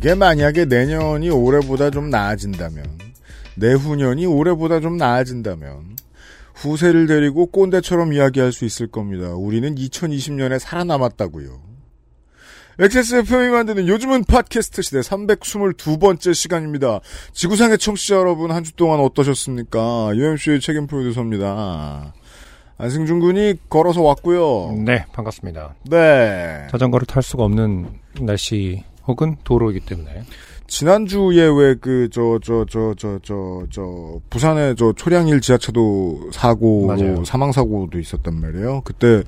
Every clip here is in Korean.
만약에 만약에 내년이 올해보다 좀 나아진다면 내후년이 올해보다 좀 나아진다면 후세를 데리고 꼰대처럼 이야기할 수 있을 겁니다. 우리는 2020년에 살아남았다고요. XSFM이 만드는 요즘은 팟캐스트 시대 322번째 시간입니다. 지구상의 청취자 여러분 한 주 동안 어떠셨습니까? UMC의 책임 프로듀서입니다. 안승준 군이 걸어서 왔고요. 네, 반갑습니다. 네. 자전거를 탈 수가 없는 날씨 혹은 도로이기 때문에 지난주에 왜 그 저 저 저 저 저 저 부산의 저 초량일 지하차도 사고 맞아요. 사망 사고도 있었단 말이에요. 그때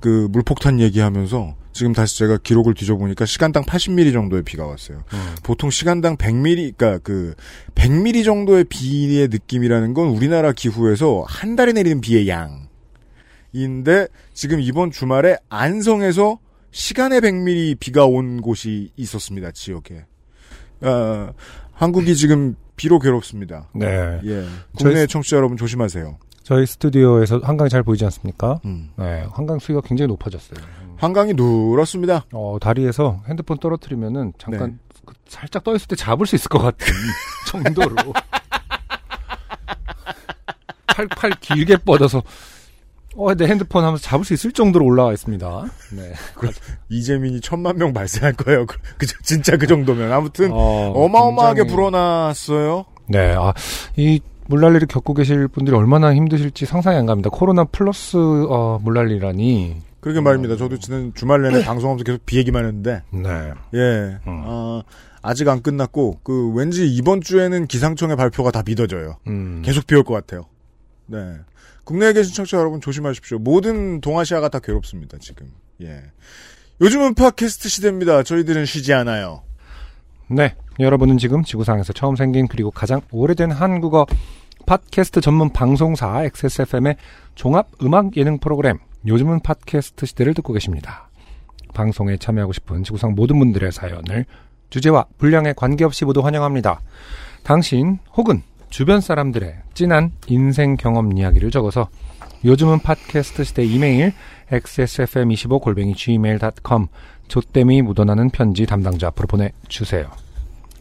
그 물폭탄 얘기하면서 지금 다시 제가 기록을 뒤져보니까 시간당 80mm 정도의 비가 왔어요. 음. 보통 시간당 100mm, 그러니까 그 100mm 정도의 비의 느낌이라는 건 우리나라 기후에서 한 달에 내리는 비의 양 인데 지금 이번 주말에 안성에서 시간에 100mm 비가 온 곳이 있었습니다. 지역에. 어, 한국이 지금 비로 괴롭습니다. 네. 예. 국내 저희- 청취자 여러분 조심하세요. 저희 스튜디오에서 한강이 잘 보이지 않습니까? 음. 네, 한강 수위가 굉장히 높아졌어요. 음. 한강이 누렇습니다. 어, 다리에서 핸드폰 떨어뜨리면은 잠깐 네. 그 살짝 떠 있을 때 잡을 수 있을 것 같은 정도로 팔, 팔 길게 뻗어서 어, 내 핸드폰 하면서 잡을 수 있을 정도로 올라와 있습니다. 네. 이재민이 천만 명 발생할 거예요. 그, 그- 진짜 그 정도면. 아무튼 어, 어마어마하게 굉장히- 불어났어요. 네, 아, 이 물난리를 겪고 계실 분들이 얼마나 힘드실지 상상이 안 갑니다. 코로나 플러스 어, 물난리라니. 그러게 말입니다. 저도 지난 주말 내내 방송하면서 계속 비 얘기만 했는데, 네. 예, 음. 어, 아직 안 끝났고, 그 왠지 이번 주에는 기상청의 발표가 다 믿어져요. 음. 계속 비 올 것 같아요. 네. 국내에 계신 청취자 여러분 조심하십시오. 모든 동아시아가 다 괴롭습니다, 지금. 예. 요즘은 팟캐스트 시대입니다. 저희들은 쉬지 않아요. 네. 여러분은 지금 지구상에서 처음 생긴 그리고 가장 오래된 한국어 팟캐스트 전문 방송사 XSFM의 종합 음악 예능 프로그램 요즘은 팟캐스트 시대를 듣고 계십니다. 방송에 참여하고 싶은 지구상 모든 분들의 사연을 주제와 분량에 관계없이 모두 환영합니다. 당신 혹은 주변 사람들의 진한 인생 경험 이야기를 적어서 요즘은 팟캐스트 시대 이메일 xsfm25골뱅이 gmail.com 조땜이 묻어나는 편지 담당자 앞으로 보내주세요.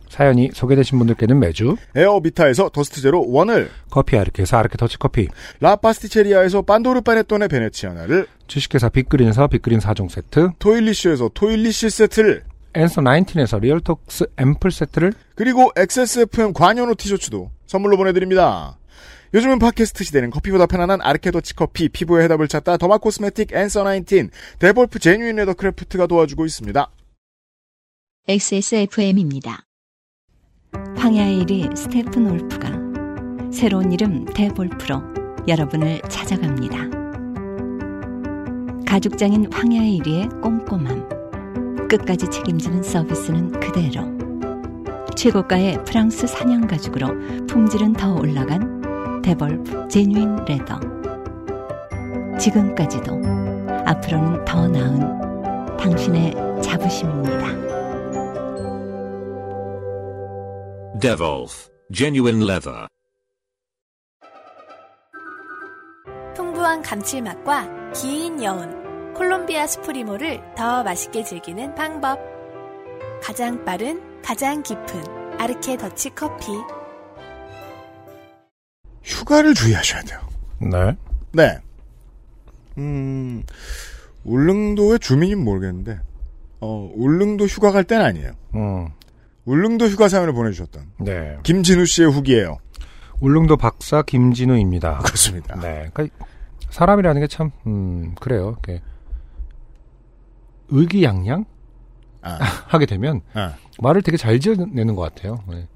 사연이 소개되신 분들께는 매주 에어비타에서 더스트 제로 원을, 커피 아르케에서 아르케 더치커피, 라파스티체리아에서 빤도르 파네토네 베네치아나를, 주식회사 빅그린에서 빅그린 4종 세트, 토일리쉬에서 토일리쉬 세트를, 앤서 19에서 리얼톡스 앰플 세트를 그리고 XSFM 관여노 티셔츠도 선물로 보내드립니다. 요즘은 팟캐스트 시대는 커피보다 편안한 아르케더치 커피, 피부의 해답을 찾다 derma cosmetic 앤서 19, 데볼프 genuine leather craft가 도와주고 있습니다. XSFM입니다. 황야의 이리 스테픈 울프가 새로운 이름 데볼프로 여러분을 찾아갑니다. 가죽장인 황야의 1위의 꼼꼼함, 끝까지 책임지는 서비스는 그대로. 최고가의 프랑스 사냥 가죽으로 품질은 더 올라간 데볼프 제뉴인 레더. 지금까지도 앞으로는 더 나은 당신의 자부심입니다. Devolf Genuine Leather. 풍부한 감칠맛과 긴 여운, 콜롬비아 스프리모를 더 맛있게 즐기는 방법. 가장 빠른, 가장 깊은 아르케 더치 커피. 휴가를 주의하셔야 돼요. 네. 네. 음, 울릉도의 주민인 모르겠는데, 어, 울릉도 휴가 갈 땐 아니에요. 음, 울릉도 휴가 사연을 보내주셨던 네. 김진우 씨의 후기예요. 울릉도 박사 김진우입니다. 그렇습니다. 네. 그러니까 사람이라는 게 참, 음, 그래요. 이렇게 의기양양 아, 하게 되면 아. 말을 되게 잘 지어내는 것 같아요. 네.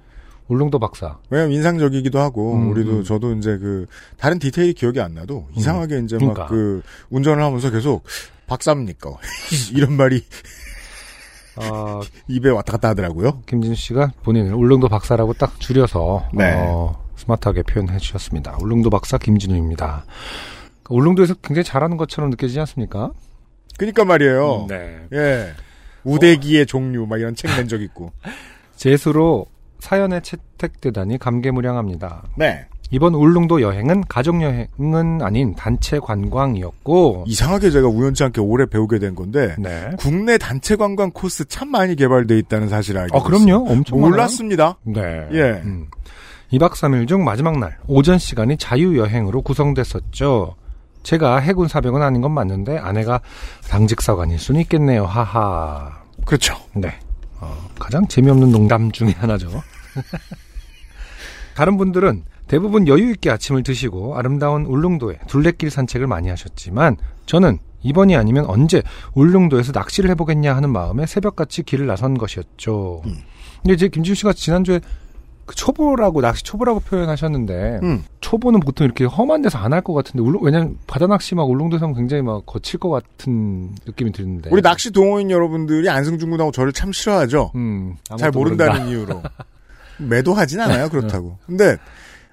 울릉도 박사. 왜냐면 인상적이기도 하고 음, 우리도 음. 저도 이제 그 다른 디테일이 기억이 안 나도 이상하게 이제 그러니까. 막그 운전을 하면서 계속 박사입니까 이런 말이 어, 입에 왔다 갔다 하더라고요. 김진수 씨가 본인을 울릉도 박사라고 딱 줄여서 네. 어, 스마트하게 표현해 주셨습니다. 울릉도 박사 김진우입니다. 울릉도에서 굉장히 잘하는 것처럼 느껴지지 않습니까? 그니까 말이에요. 네. 예. 우대기의 종류, 막 이런 책 낸 적 있고. 제수로 사연에 채택되다니 감개무량합니다. 네. 이번 울릉도 여행은 가족 여행은 아닌 단체 관광이었고, 이상하게 제가 우연치 않게 오래 배우게 된 건데, 네. 국내 단체 관광 코스 참 많이 개발돼 있다는 사실을 알게 아 그럼요, 엄청. 몰랐습니다. 네. 예. 음. 2박 3일 중 마지막 날 오전 시간이 자유 여행으로 구성됐었죠. 제가 해군 사병은 아닌 건 맞는데 아내가 당직사관일 수는 있겠네요. 하하. 그렇죠. 네. 어, 가장 재미없는 농담 중에 하나죠. 다른 분들은 대부분 여유 있게 아침을 드시고 아름다운 울릉도에 둘레길 산책을 많이 하셨지만 저는 이번이 아니면 언제 울릉도에서 낚시를 해보겠냐 하는 마음에 새벽같이 길을 나선 것이었죠. 음. 근데 이제 김지우 씨가 지난주에 그 초보라고 낚시 초보라고 표현하셨는데 음. 초보는 보통 이렇게 험한 데서 안 할 것 같은데 울릉 왜냐면 바다 낚시 막 울릉도에서 굉장히 막 거칠 것 같은 느낌이 드는데 우리 낚시 동호인 여러분들이 안승준 군하고 저를 참 싫어하죠. 음, 잘 모른다는 모른다. 이유로. 매도하진 않아요, 그렇다고. 근데,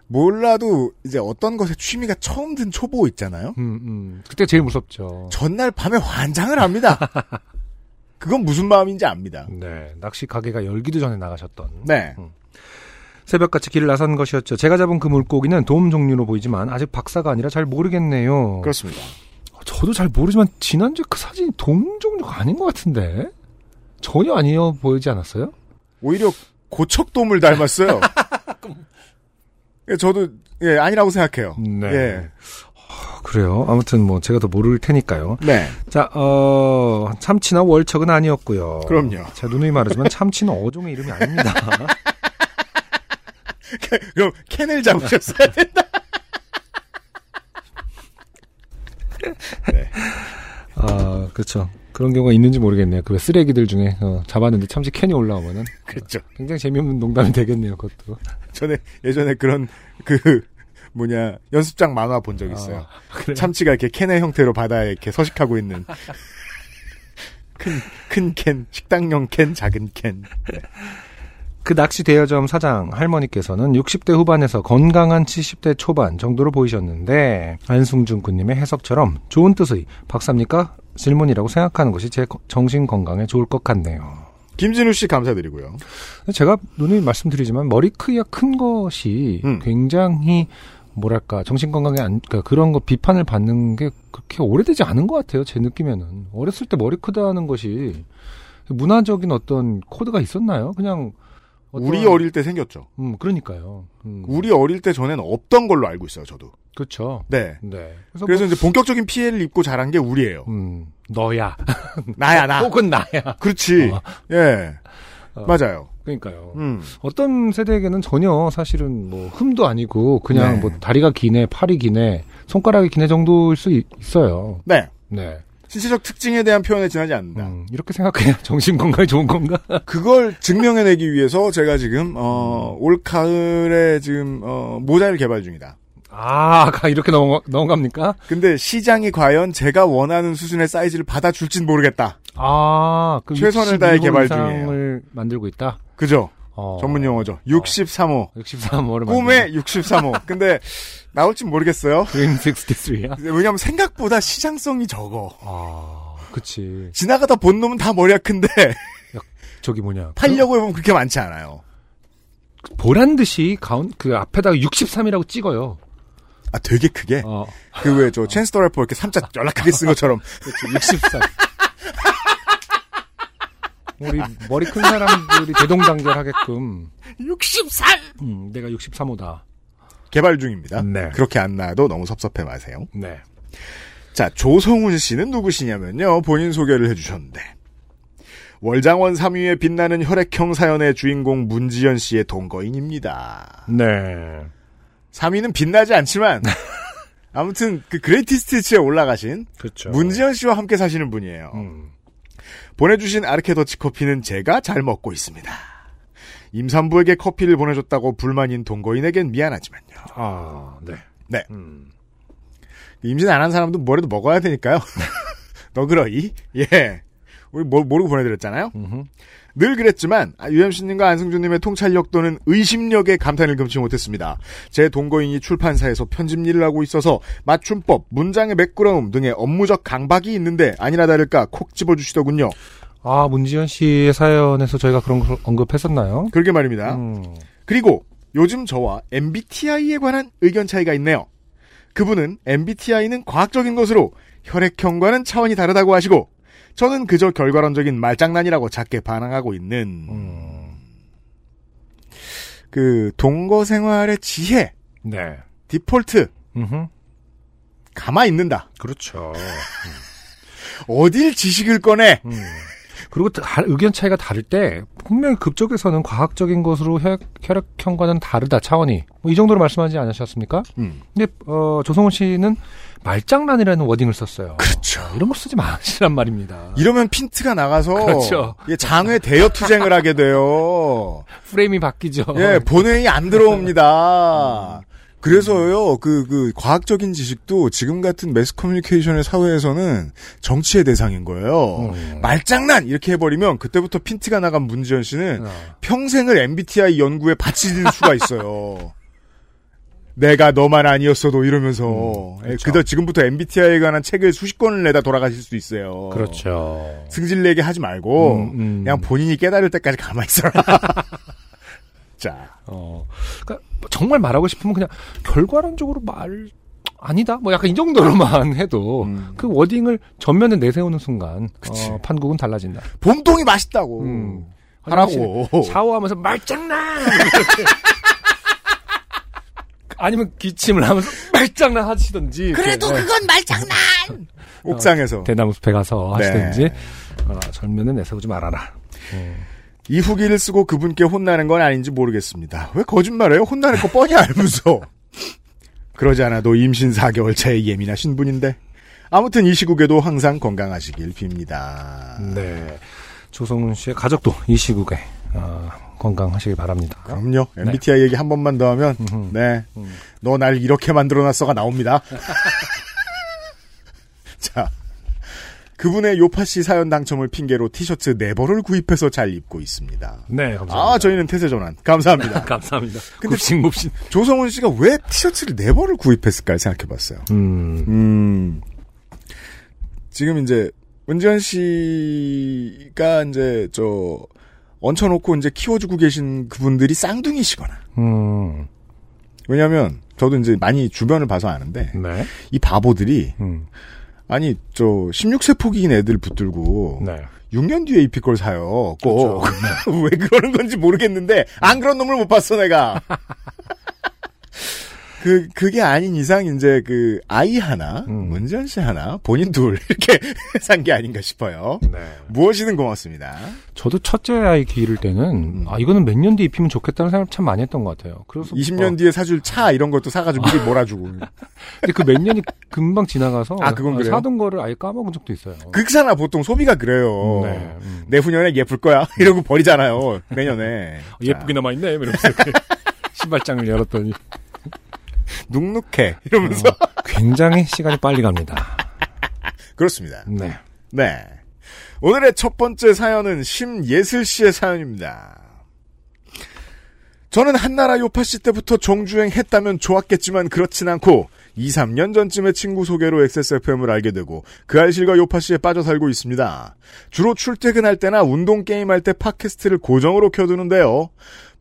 몰라도 이제 어떤 것에 취미가 처음 든 초보 있잖아요? 음, 음. 그때 제일 무섭죠. 전날 밤에 환장을 합니다. 그건 무슨 마음인지 압니다. 네, 낚시 가게가 열기도 전에 나가셨던. 네. 새벽같이 길을 나선 것이었죠. 제가 잡은 그 물고기는 돔 종류로 보이지만 아직 박사가 아니라 잘 모르겠네요. 그렇습니다. 저도 잘 모르지만 지난주에 그 사진이 돔 종류가 아닌 것 같은데 전혀 아니어 보이지 않았어요? 오히려 고척돔을 닮았어요. 예, 저도, 예, 아니라고 생각해요. 네. 예. 아, 그래요. 아무튼 뭐 제가 더 모를 테니까요. 네. 자, 어, 참치나 월척은 아니었고요. 그럼요. 자, 누누이 말하지만 참치는 어종의 이름이 아닙니다. 그럼 캔을 잡으셨어야 된다. 아, 그렇죠. 그런 경우가 있는지 모르겠네요. 그 쓰레기들 중에 어, 잡았는데 참치 캔이 올라오면은 그렇죠. 굉장히 재미없는 농담이 되겠네요. 그것도. 전에 예전에 그런 그 뭐냐 연습장 만화 본 적 있어요. 아, 그래요? 참치가 이렇게 캔의 형태로 바다에 이렇게 서식하고 있는 큰 큰 캔, 식당용 캔, 작은 캔. 그 낚시 대여점 사장 할머니께서는 60대 후반에서 건강한 70대 초반 정도로 보이셨는데 안승준 군님의 해석처럼 좋은 뜻의 박사입니까? 질문이라고 생각하는 것이 제 거- 정신 건강에 좋을 것 같네요. 김진우 씨 감사드리고요. 제가 누누이 말씀드리지만 머리 크기가 큰 것이 음. 굉장히 뭐랄까 정신 건강에 안 그러니까 그런 거 비판을 받는 게 그렇게 오래되지 않은 것 같아요. 제 느낌에는 어렸을 때 머리 크다는 것이 문화적인 어떤 코드가 있었나요? 그냥 어떤- 우리 어릴 때 생겼죠. 음 그러니까요. 음, 우리 어릴 때 전에는 없던 걸로 알고 있어요, 저도. 그렇죠. 네. 네. 그래서, 그래서 뭐, 이제 본격적인 피해를 입고 자란 게 우리예요. 음 너야 나야 나. 혹은 나야. 그렇지. 어. 예. 어. 맞아요. 그러니까요. 음. 어떤 세대에게는 전혀 사실은 뭐 흠도 아니고 그냥 네. 뭐 다리가 기네, 팔이 기네, 손가락이 기네 정도일 수 있, 어요 네. 네. 신체적 특징에 대한 표현에 지나지 않는다. 음, 이렇게 생각해야 정신 건강에 좋은 건가? 그걸 증명해내기 위해서 제가 지금 어, 올 가을에 지금 어, 모자를 개발 중이다. 아, 가 이렇게 넘어 넘어갑니까? 근데 시장이 과연 제가 원하는 수준의 사이즈를 받아줄진 모르겠다. 아, 그 최선을 다해 61호 개발 이상을 만들고 있다. 그죠? 어. 전문 용어죠. 63호. 63호를 꿈의 63호. 근데 나올진 모르겠어요. 그린 63야. 왜냐면 생각보다 시장성이 적어. 아, 그치. 지나가다 본 놈은 다 머리가 큰데 저기 뭐냐. 팔려고 해보면 그렇게 많지 않아요. 보란 듯이 가운 그 앞에다가 63이라고 찍어요. 아 되게 크게 어, 그왜저더 래퍼 이렇게 삼자 연락하게 쓴 것처럼 그치, 63. 우리 머리 큰 사람들이 대동단결하게끔 63 음, 내가 63호다. 개발 중입니다. 네. 그렇게 안 나와도 너무 섭섭해 마세요. 네. 자, 조성훈 씨는 누구시냐면요. 본인 소개를 해주셨는데. 월장원 3위에 빛나는 혈액형 사연의 주인공 문지연 씨의 동거인입니다. 네. 3위는 빛나지 않지만, 아무튼 그 그레이티스티치에 올라가신 그렇죠. 문지연 씨와 함께 사시는 분이에요. 음. 보내주신 아르케 더치 커피는 제가 잘 먹고 있습니다. 임산부에게 커피를 보내줬다고 불만인 동거인에겐 미안하지만요. 아, 네. 네. 음. 임신 안 한 사람도 뭐라도 먹어야 되니까요. 너그러이. 예. 우리 모, 모르고 보내드렸잖아요. 음흠. 늘 그랬지만 아, 유엠씨님과 안승준님의 통찰력 또는 의심력에 감탄을 금치 못했습니다. 제 동거인이 출판사에서 편집 일을 하고 있어서 맞춤법, 문장의 매끄러움 등의 업무적 강박이 있는데 아니나 다를까 콕 집어주시더군요. 아, 문지연 씨의 사연에서 저희가 그런 걸 언급했었나요? 그러게 말입니다. 음. 그리고 요즘 저와 MBTI에 관한 의견 차이가 있네요. 그분은 MBTI는 과학적인 것으로 혈액형과는 차원이 다르다고 하시고 저는 그저 결과론적인 말장난이라고 작게 반항하고 있는 음. 그 동거 생활의 지혜, 네. 디폴트 음흠. 가마 있는다. 그렇죠. 어딜 지식을 꺼내? 음. 그리고 다- 의견 차이가 다를 때 분명히 그쪽에서는 과학적인 것으로 혈, 혈액형과는 다르다 차원이 뭐 이 정도로 말씀하지 않으셨습니까? 음. 근데 어, 조성훈 씨는 말장난이라는 워딩을 썼어요. 그렇죠. 이런 거 쓰지 마시란 말입니다. 이러면 핀트가 나가서 그렇죠. 예, 장외 대여 투쟁을 하게 돼요. 프레임이 바뀌죠. 예, 본회의 안 들어옵니다. 그래서요, 그, 그, 과학적인 지식도 지금 같은 매스 커뮤니케이션의 사회에서는 정치의 대상인 거예요. 음. 말장난! 이렇게 해버리면 그때부터 핀트가 나간 문지연 씨는 어. 평생을 MBTI 연구에 바칠 수가 있어요. 내가 너만 아니었어도 이러면서. 예, 그렇죠. 그다 지금부터 MBTI에 관한 책을 수십 권을 내다 돌아가실 수 있어요. 그렇죠. 승질내게 하지 말고, 음, 음. 그냥 본인이 깨달을 때까지 가만히 있어라. 자. 어, 그러니까 정말 말하고 싶으면 그냥 결과론적으로 말 아니다. 뭐 약간 이 정도로만 해도 음. 그 워딩을 전면에 내세우는 순간. 어, 판국은 달라진다. 봄동이 맛있다고. 음. 하라고. 샤워하면서 말장난. 아니면 기침을 하면서 말장난 하시든지. 그래도 네. 그건 말장난! 옥상에서. 대나무 숲에 가서 네. 하시든지 어, 전면에 내세우지 말아라. 음. 이 후기를 쓰고 그분께 혼나는 건 아닌지 모르겠습니다. 왜 거짓말해요? 혼나는 거 뻔히 알면서. 그러지 않아도 임신 4개월 차에 예민하신 분인데. 아무튼 이 시국에도 항상 건강하시길 빕니다. 네. 조성훈 씨의 가족도 이 시국에 어, 건강하시길 바랍니다. 그럼요. MBTI 얘기 한 번만 더 하면, 음흠. 네. 음. 너날 이렇게 만들어놨어가 나옵니다. 자. 그분의 요파 씨 사연 당첨을 핑계로 티셔츠 네 벌을 구입해서 잘 입고 있습니다. 네, 감사합니다. 아, 저희는 태세 전환. 감사합니다. 감사합니다. 근데 굽신 굽신. 조성훈 씨가 왜 티셔츠를 네 벌을 구입했을까 생각해 봤어요. 음, 음, 지금 이제 문지현 씨가 이제 저 얹혀놓고 이제 키워주고 계신 그분들이 쌍둥이시거나 음, 왜냐하면 저도 이제 많이 주변을 봐서 아는데 네, 이 바보들이 음, 아니 저 16세 포기인 애들 붙들고 네. 6년 뒤에 입힐 걸 사요. 꼭. 그렇죠. 왜 그러는 건지 모르겠는데 안 그런 놈을 못 봤어 내가. 그 그게 아닌 이상 이제 그 아이 하나, 음. 문지연 씨 하나, 본인 둘 이렇게 산 게 아닌가 싶어요. 네. 무엇이든 고맙습니다. 저도 첫째 아이 기를 때는 음. 아 이거는 몇 년 뒤에 입히면 좋겠다는 생각 참 많이 했던 것 같아요. 그래서 20년 어, 뒤에 사줄 차 이런 것도 사가지고 미리 몰아주고. 근데 그 몇 년이 금방 지나가서 아, 그건 그래요? 사둔 거를 아예 까먹은 적도 있어요. 그렇잖아 보통 소비가 그래요. 네, 음. 내후년에 예쁠 거야 이러고 버리잖아요. 내년에 예쁘게 남아 있네. 이러면서 신발장을 열었더니 자, 눅눅해 이러면서 어, 굉장히 시간이 빨리 갑니다. 그렇습니다. 네. 네. 오늘의 첫 번째 사연은 심예슬 씨의 사연입니다. 저는 한나라 요파 씨 때부터 정주행 했다면 좋았겠지만 그렇진 않고 2, 3년 전쯤에 친구 소개로 XSFM을 알게 되고 그 알실과 요파 씨에 빠져 살고 있습니다. 주로 출퇴근할 때나 운동 게임할 때 팟캐스트를 고정으로 켜두는데요.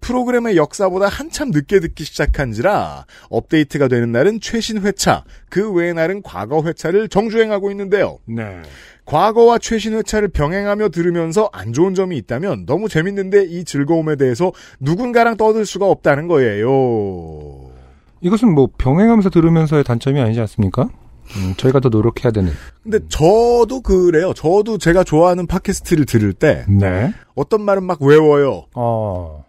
프로그램의 역사보다 한참 늦게 듣기 시작한지라 업데이트가 되는 날은 최신 회차, 그 외의 날은 과거 회차를 정주행하고 있는데요. 네. 과거와 최신 회차를 병행하며 들으면서 안 좋은 점이 있다면 너무 재밌는데 이 즐거움에 대해서 누군가랑 떠들 수가 없다는 거예요. 이것은 뭐 병행하면서 들으면서의 단점이 아니지 않습니까? 음, 저희가 더 노력해야 되는. 근데 저도 그래요. 저도 제가 좋아하는 팟캐스트를 들을 때 네. 어떤 말은 막 외워요. 어.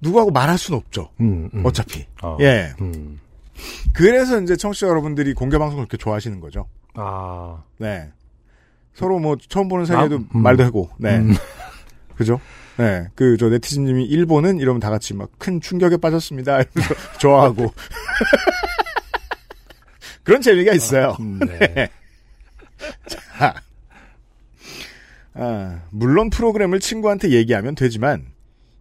누구하고 말할 순 없죠. 음, 음. 어차피. 어. 예. 음. 그래서 이제 청취자 여러분들이 공개 방송을 그렇게 좋아하시는 거죠. 아. 네. 서로 뭐 처음 보는 사이에도 아, 음. 말도 하고. 네. 음. 그죠? 네. 그, 저, 네티즌님이 일본은 이러면 다 같이 막 큰 충격에 빠졌습니다. 이러면서 좋아하고. 그런 재미가 있어요. 음, 네. 자. 아, 물론 프로그램을 친구한테 얘기하면 되지만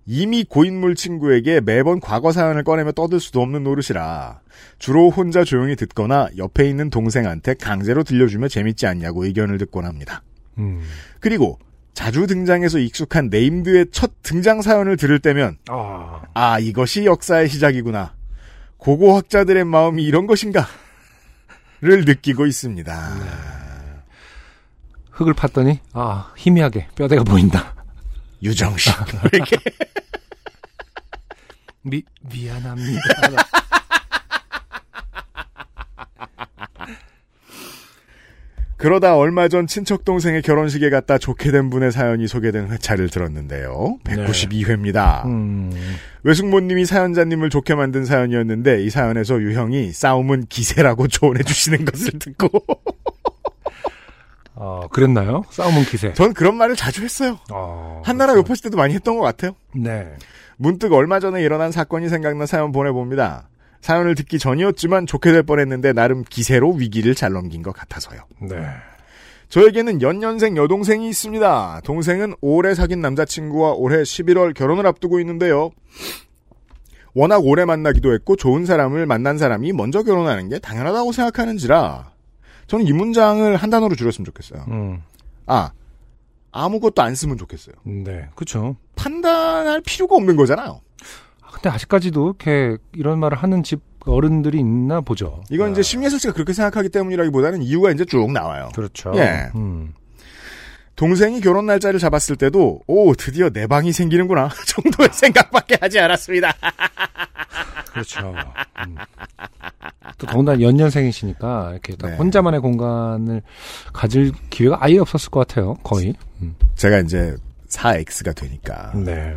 이미 고인물 친구에게 매번 과거 사연을 꺼내며 떠들 수도 없는 노릇이라 주로 혼자 조용히 듣거나 옆에 있는 동생한테 강제로 들려주며 재밌지 않냐고 의견을 듣곤 합니다. 음. 그리고 자주 등장해서 익숙한 네임드의 첫 등장 사연을 들을 때면 아, 아 이것이 역사의 시작이구나. 고고학자들의 마음이 이런 것인가? 를 느끼고 있습니다. 흙을 팠더니 아 희미하게 뼈대가 보인다. 유정식 이렇게 미 미안합니다. 그러다 얼마 전 친척 동생의 결혼식에 갔다 좋게 된 분의 사연이 소개된 회차를 들었는데요. 192회입니다. 음, 외숙모님이 사연자님을 좋게 만든 사연이었는데 이 사연에서 유형이 싸움은 기세라고 조언해 주시는 것을 듣고 어 그랬나요? 싸움은 기세. 전 그런 말을 자주 했어요. 어, 한나라 그렇죠. 요파시 때도 많이 했던 것 같아요. 네. 문득 얼마 전에 일어난 사건이 생각나 사연 보내봅니다. 사연을 듣기 전이었지만 좋게 될 뻔했는데 나름 기세로 위기를 잘 넘긴 것 같아서요. 네. 저에게는 연년생 여동생이 있습니다. 동생은 올해 사귄 남자친구와 올해 11월 결혼을 앞두고 있는데요. 워낙 오래 만나기도 했고 좋은 사람을 만난 사람이 먼저 결혼하는 게 당연하다고 생각하는지라 저는 이 문장을 한 단어로 줄였으면 좋겠어요. 음, 아, 아무것도 안 쓰면 좋겠어요. 네. 그렇죠. 판단할 필요가 없는 거잖아요. 근데 아직까지도 이렇게 이런 말을 하는 집 어른들이 있나 보죠. 이건 이제 아, 심예슬 씨가 그렇게 생각하기 때문이라기보다는 이유가 이제 쭉 나와요. 그렇죠. 예. 음, 동생이 결혼 날짜를 잡았을 때도 오 드디어 내 방이 생기는구나 정도의 생각밖에 하지 않았습니다. 그렇죠. 음. 또 더군다나 연년생이시니까 이렇게 딱 네. 혼자만의 공간을 가질 기회가 아예 없었을 것 같아요. 거의. 음. 제가 이제 4X가 되니까 네.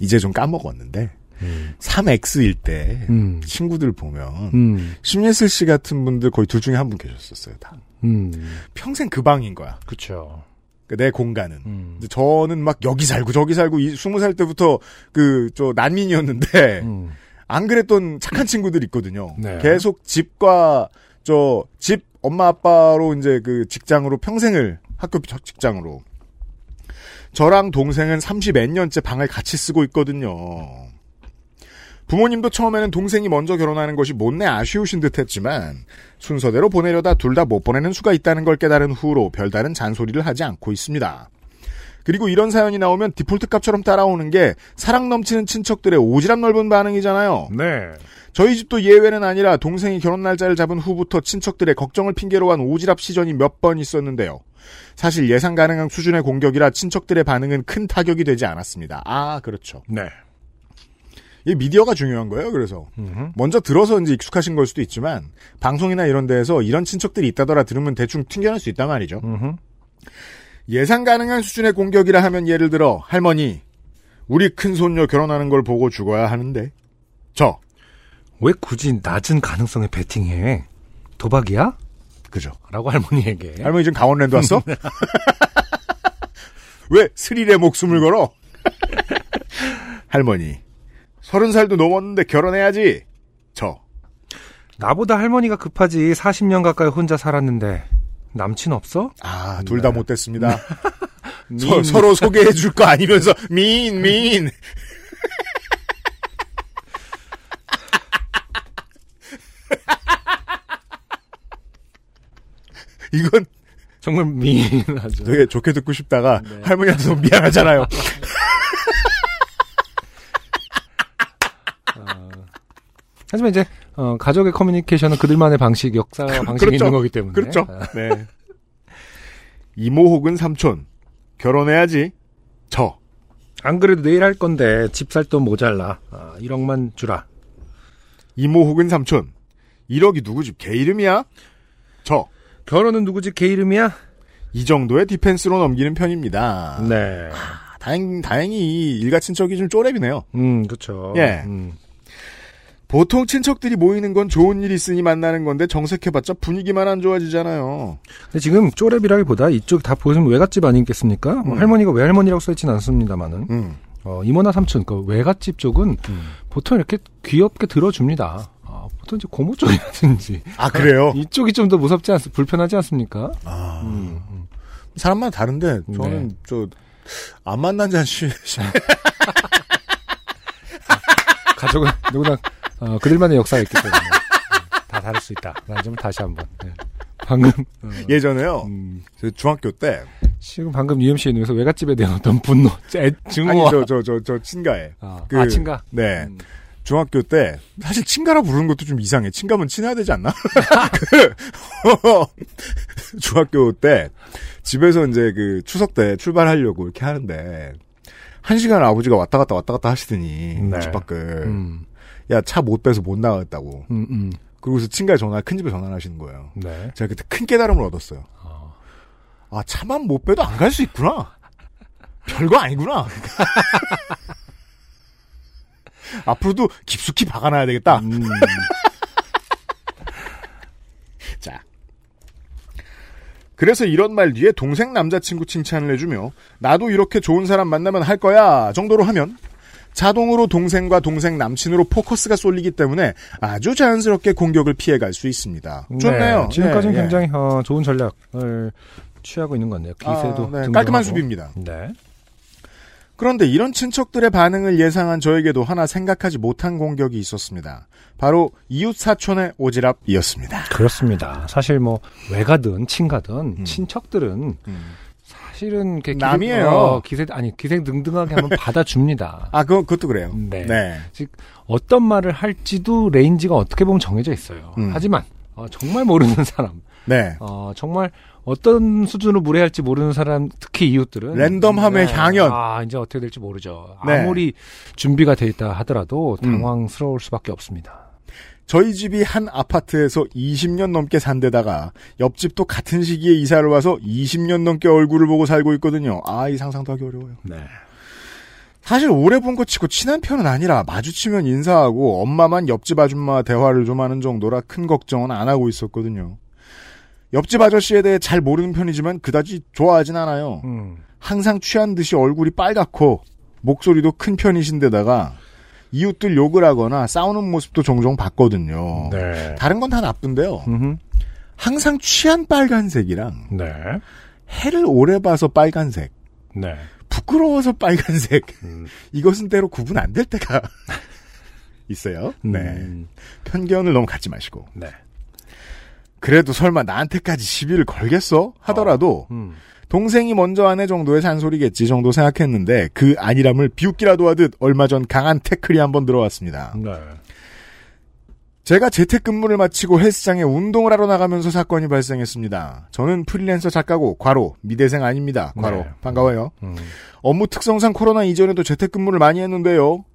이제 좀 까먹었는데 음. 3X일 때 음. 친구들 보면 음. 심예슬 씨 같은 분들 거의 둘 중에 한 분 계셨었어요. 다 음. 평생 그 방인 거야. 그렇죠. 그내 공간은. 음. 저는 막 여기 살고 저기 살고 이 20살 때부터 그 저 난민이었는데 음. 안 그랬던 착한 친구들 있거든요. 네. 계속 집과 저 집 엄마 아빠로 이제 그 직장으로 평생을 학교 직장으로 저랑 동생은 30몇 년째 방을 같이 쓰고 있거든요. 부모님도 처음에는 동생이 먼저 결혼하는 것이 못내 아쉬우신 듯 했지만 순서대로 보내려다 둘 다 못 보내는 수가 있다는 걸 깨달은 후로 별다른 잔소리를 하지 않고 있습니다. 그리고 이런 사연이 나오면 디폴트 값처럼 따라오는 게 사랑 넘치는 친척들의 오지랖 넓은 반응이잖아요. 네. 저희 집도 예외는 아니라 동생이 결혼 날짜를 잡은 후부터 친척들의 걱정을 핑계로 한 오지랖 시전이 몇 번 있었는데요. 사실 예상 가능한 수준의 공격이라 친척들의 반응은 큰 타격이 되지 않았습니다. 아, 그렇죠. 네. 이 미디어가 중요한 거예요, 그래서. 음. 먼저 들어서 이제 익숙하신 걸 수도 있지만, 방송이나 이런 데에서 이런 친척들이 있다더라 들으면 대충 튕겨낼 수 있단 말이죠. 음. 예상 가능한 수준의 공격이라 하면 예를 들어, 할머니, 우리 큰 손녀 결혼하는 걸 보고 죽어야 하는데. 저, 왜 굳이 낮은 가능성에 베팅해? 도박이야? 그죠. 라고 할머니에게. 할머니 지금 강원랜드 왔어? 왜 스릴에 목숨을 걸어? 할머니, 서른 살도 넘었는데 결혼해야지. 저, 나보다 할머니가 급하지 40년 가까이 혼자 살았는데 남친 없어? 아, 둘다 네. 못됐습니다. 민- 서, 서로 소개해 줄 거 아니면서, 민, 민. 이건 정말 미인하죠. 되게 좋게 듣고 싶다가 네. 할머니한테 너무 미안하잖아요. 하지만 이제 어, 가족의 커뮤니케이션은 그들만의 방식, 역사 방식이 그렇죠. 있는 거기 때문에 그렇죠. 아, 네. 이모 혹은 삼촌. 결혼해야지. 저. 안 그래도 내일 할 건데 집 살 돈 모자라. 아, 1억만 주라. 이모 혹은 삼촌. 1억이 누구 집 개 이름이야? 저. 결혼은 누구 집 개 이름이야? 이 정도의 디펜스로 넘기는 편입니다. 네. 다행, 다행히 일가 친척이 좀 쪼렙이네요. 음, 그렇죠. 예. 음. 보통 친척들이 모이는 건 좋은 일 있으니 만나는 건데 정색해봤자 분위기만 안 좋아지잖아요. 근데 지금 쪼렙이라기보다 이쪽 다 보시면 외갓집 아니겠습니까? 뭐 음. 할머니가 외할머니라고 써있진 않습니다만은 음. 어, 이모나 삼촌, 그 외갓집 쪽은 음. 보통 이렇게 귀엽게 들어줍니다. 아, 보통 이제 고모 쪽이라든지 아 그래요? 이쪽이 좀 더 무섭지 않습, 불편하지 않습니까? 아, 음, 음. 사람마다 다른데 저는 네. 저 안 만난 지한 시, 시- 가족은 누구나 어, 그들만의 역사가 있기 때문에 음, 다 다를 수 있다. 라는 점 다시 한번. 네. 방금 어, 예전에요. 음, 저 중학교 때 지금 방금 UMC에 누워서 외갓집에 대한 어떤 분노, 애, 증오와 아니 저 저 저 저 친가에 아, 그- 아, 친가. 네 음. 중학교 때 사실 친가라 부르는 것도 좀 이상해. 친가면 친해야 되지 않나? 그 중학교 때 집에서 이제 그 추석 때 출발하려고 이렇게 하는데 한 시간 아버지가 왔다 갔다 왔다 갔다 하시더니 네. 집 밖을 음, 야 차 못 빼서 못 나갔다고. 음, 음. 그러고서 친가에 전화 큰 집에 전화를 하시는 거예요. 네. 제가 그때 큰 깨달음을 얻었어요. 어, 아 차만 못 빼도 안 갈 수 있구나. 별거 아니구나. 앞으로도 깊숙이 박아놔야 되겠다. 음, 자. 그래서 이런 말 뒤에 동생 남자친구 칭찬을 해주며 나도 이렇게 좋은 사람 만나면 할 거야 정도로 하면 자동으로 동생과 동생 남친으로 포커스가 쏠리기 때문에 아주 자연스럽게 공격을 피해갈 수 있습니다. 좋네요. 네, 지금까지는 예, 예. 굉장히 어, 좋은 전략을 취하고 있는 건데요. 기세도 아, 네, 등등하고. 깔끔한 수비입니다. 네. 그런데 이런 친척들의 반응을 예상한 저에게도 하나 생각하지 못한 공격이 있었습니다. 바로 이웃 사촌의 오지랖이었습니다. 그렇습니다. 사실 뭐 외가든 친가든 음. 친척들은 사 실은 이렇게 기세- 남이에요. 어, 기세 아니 기세등등하게 하면 받아줍니다. 아, 그, 그것도 그래요. 네. 네. 어떤 말을 할지도 range가 어떻게 보면 정해져 있어요. 음. 하지만 어, 정말 모르는 사람, 네. 어, 정말 어떤 수준으로 무례할지 모르는 사람, 특히 이웃들은 랜덤함의 향연. 아 이제 어떻게 될지 모르죠. 네. 아무리 준비가 돼 있다 하더라도 음. 당황스러울 수밖에 없습니다. 저희 집이 한 아파트에서 20년 넘게 산 데다가 옆집도 같은 시기에 이사를 와서 20년 넘게 얼굴을 보고 살고 있거든요. 아, 이 상상도 하기 어려워요. 네. 사실 오래 본 거 치고 친한 편은 아니라 마주치면 인사하고 엄마만 옆집 아줌마와 대화를 좀 하는 정도라 큰 걱정은 안 하고 있었거든요. 옆집 아저씨에 대해 잘 모르는 편이지만 그다지 좋아하진 않아요. 음. 항상 취한 듯이 얼굴이 빨갛고 목소리도 큰 편이신데다가 이웃들 욕을 하거나 싸우는 모습도 종종 봤거든요. 네. 다른 건 다 나쁜데요. 음흠. 항상 취한 빨간색이랑 네. 해를 오래 봐서 빨간색, 네. 부끄러워서 빨간색 음. 이것은 때로 구분 안 될 때가 있어요. 네. 음. 편견을 너무 갖지 마시고. 네. 그래도 설마 나한테까지 시비를 걸겠어? 하더라도 음. 동생이 먼저 하네 정도의 잔소리겠지 정도 생각했는데 그 안일함을 비웃기라도 하듯 얼마 전 강한 태클이 한번 들어왔습니다. 네. 제가 재택근무를 마치고 헬스장에 운동을 하러 나가면서 사건이 발생했습니다. 저는 프리랜서 작가고 과로 미대생 아닙니다. 과로 네. 반가워요. 음. 업무 특성상 코로나 이전에도 재택근무를 많이 했는데요.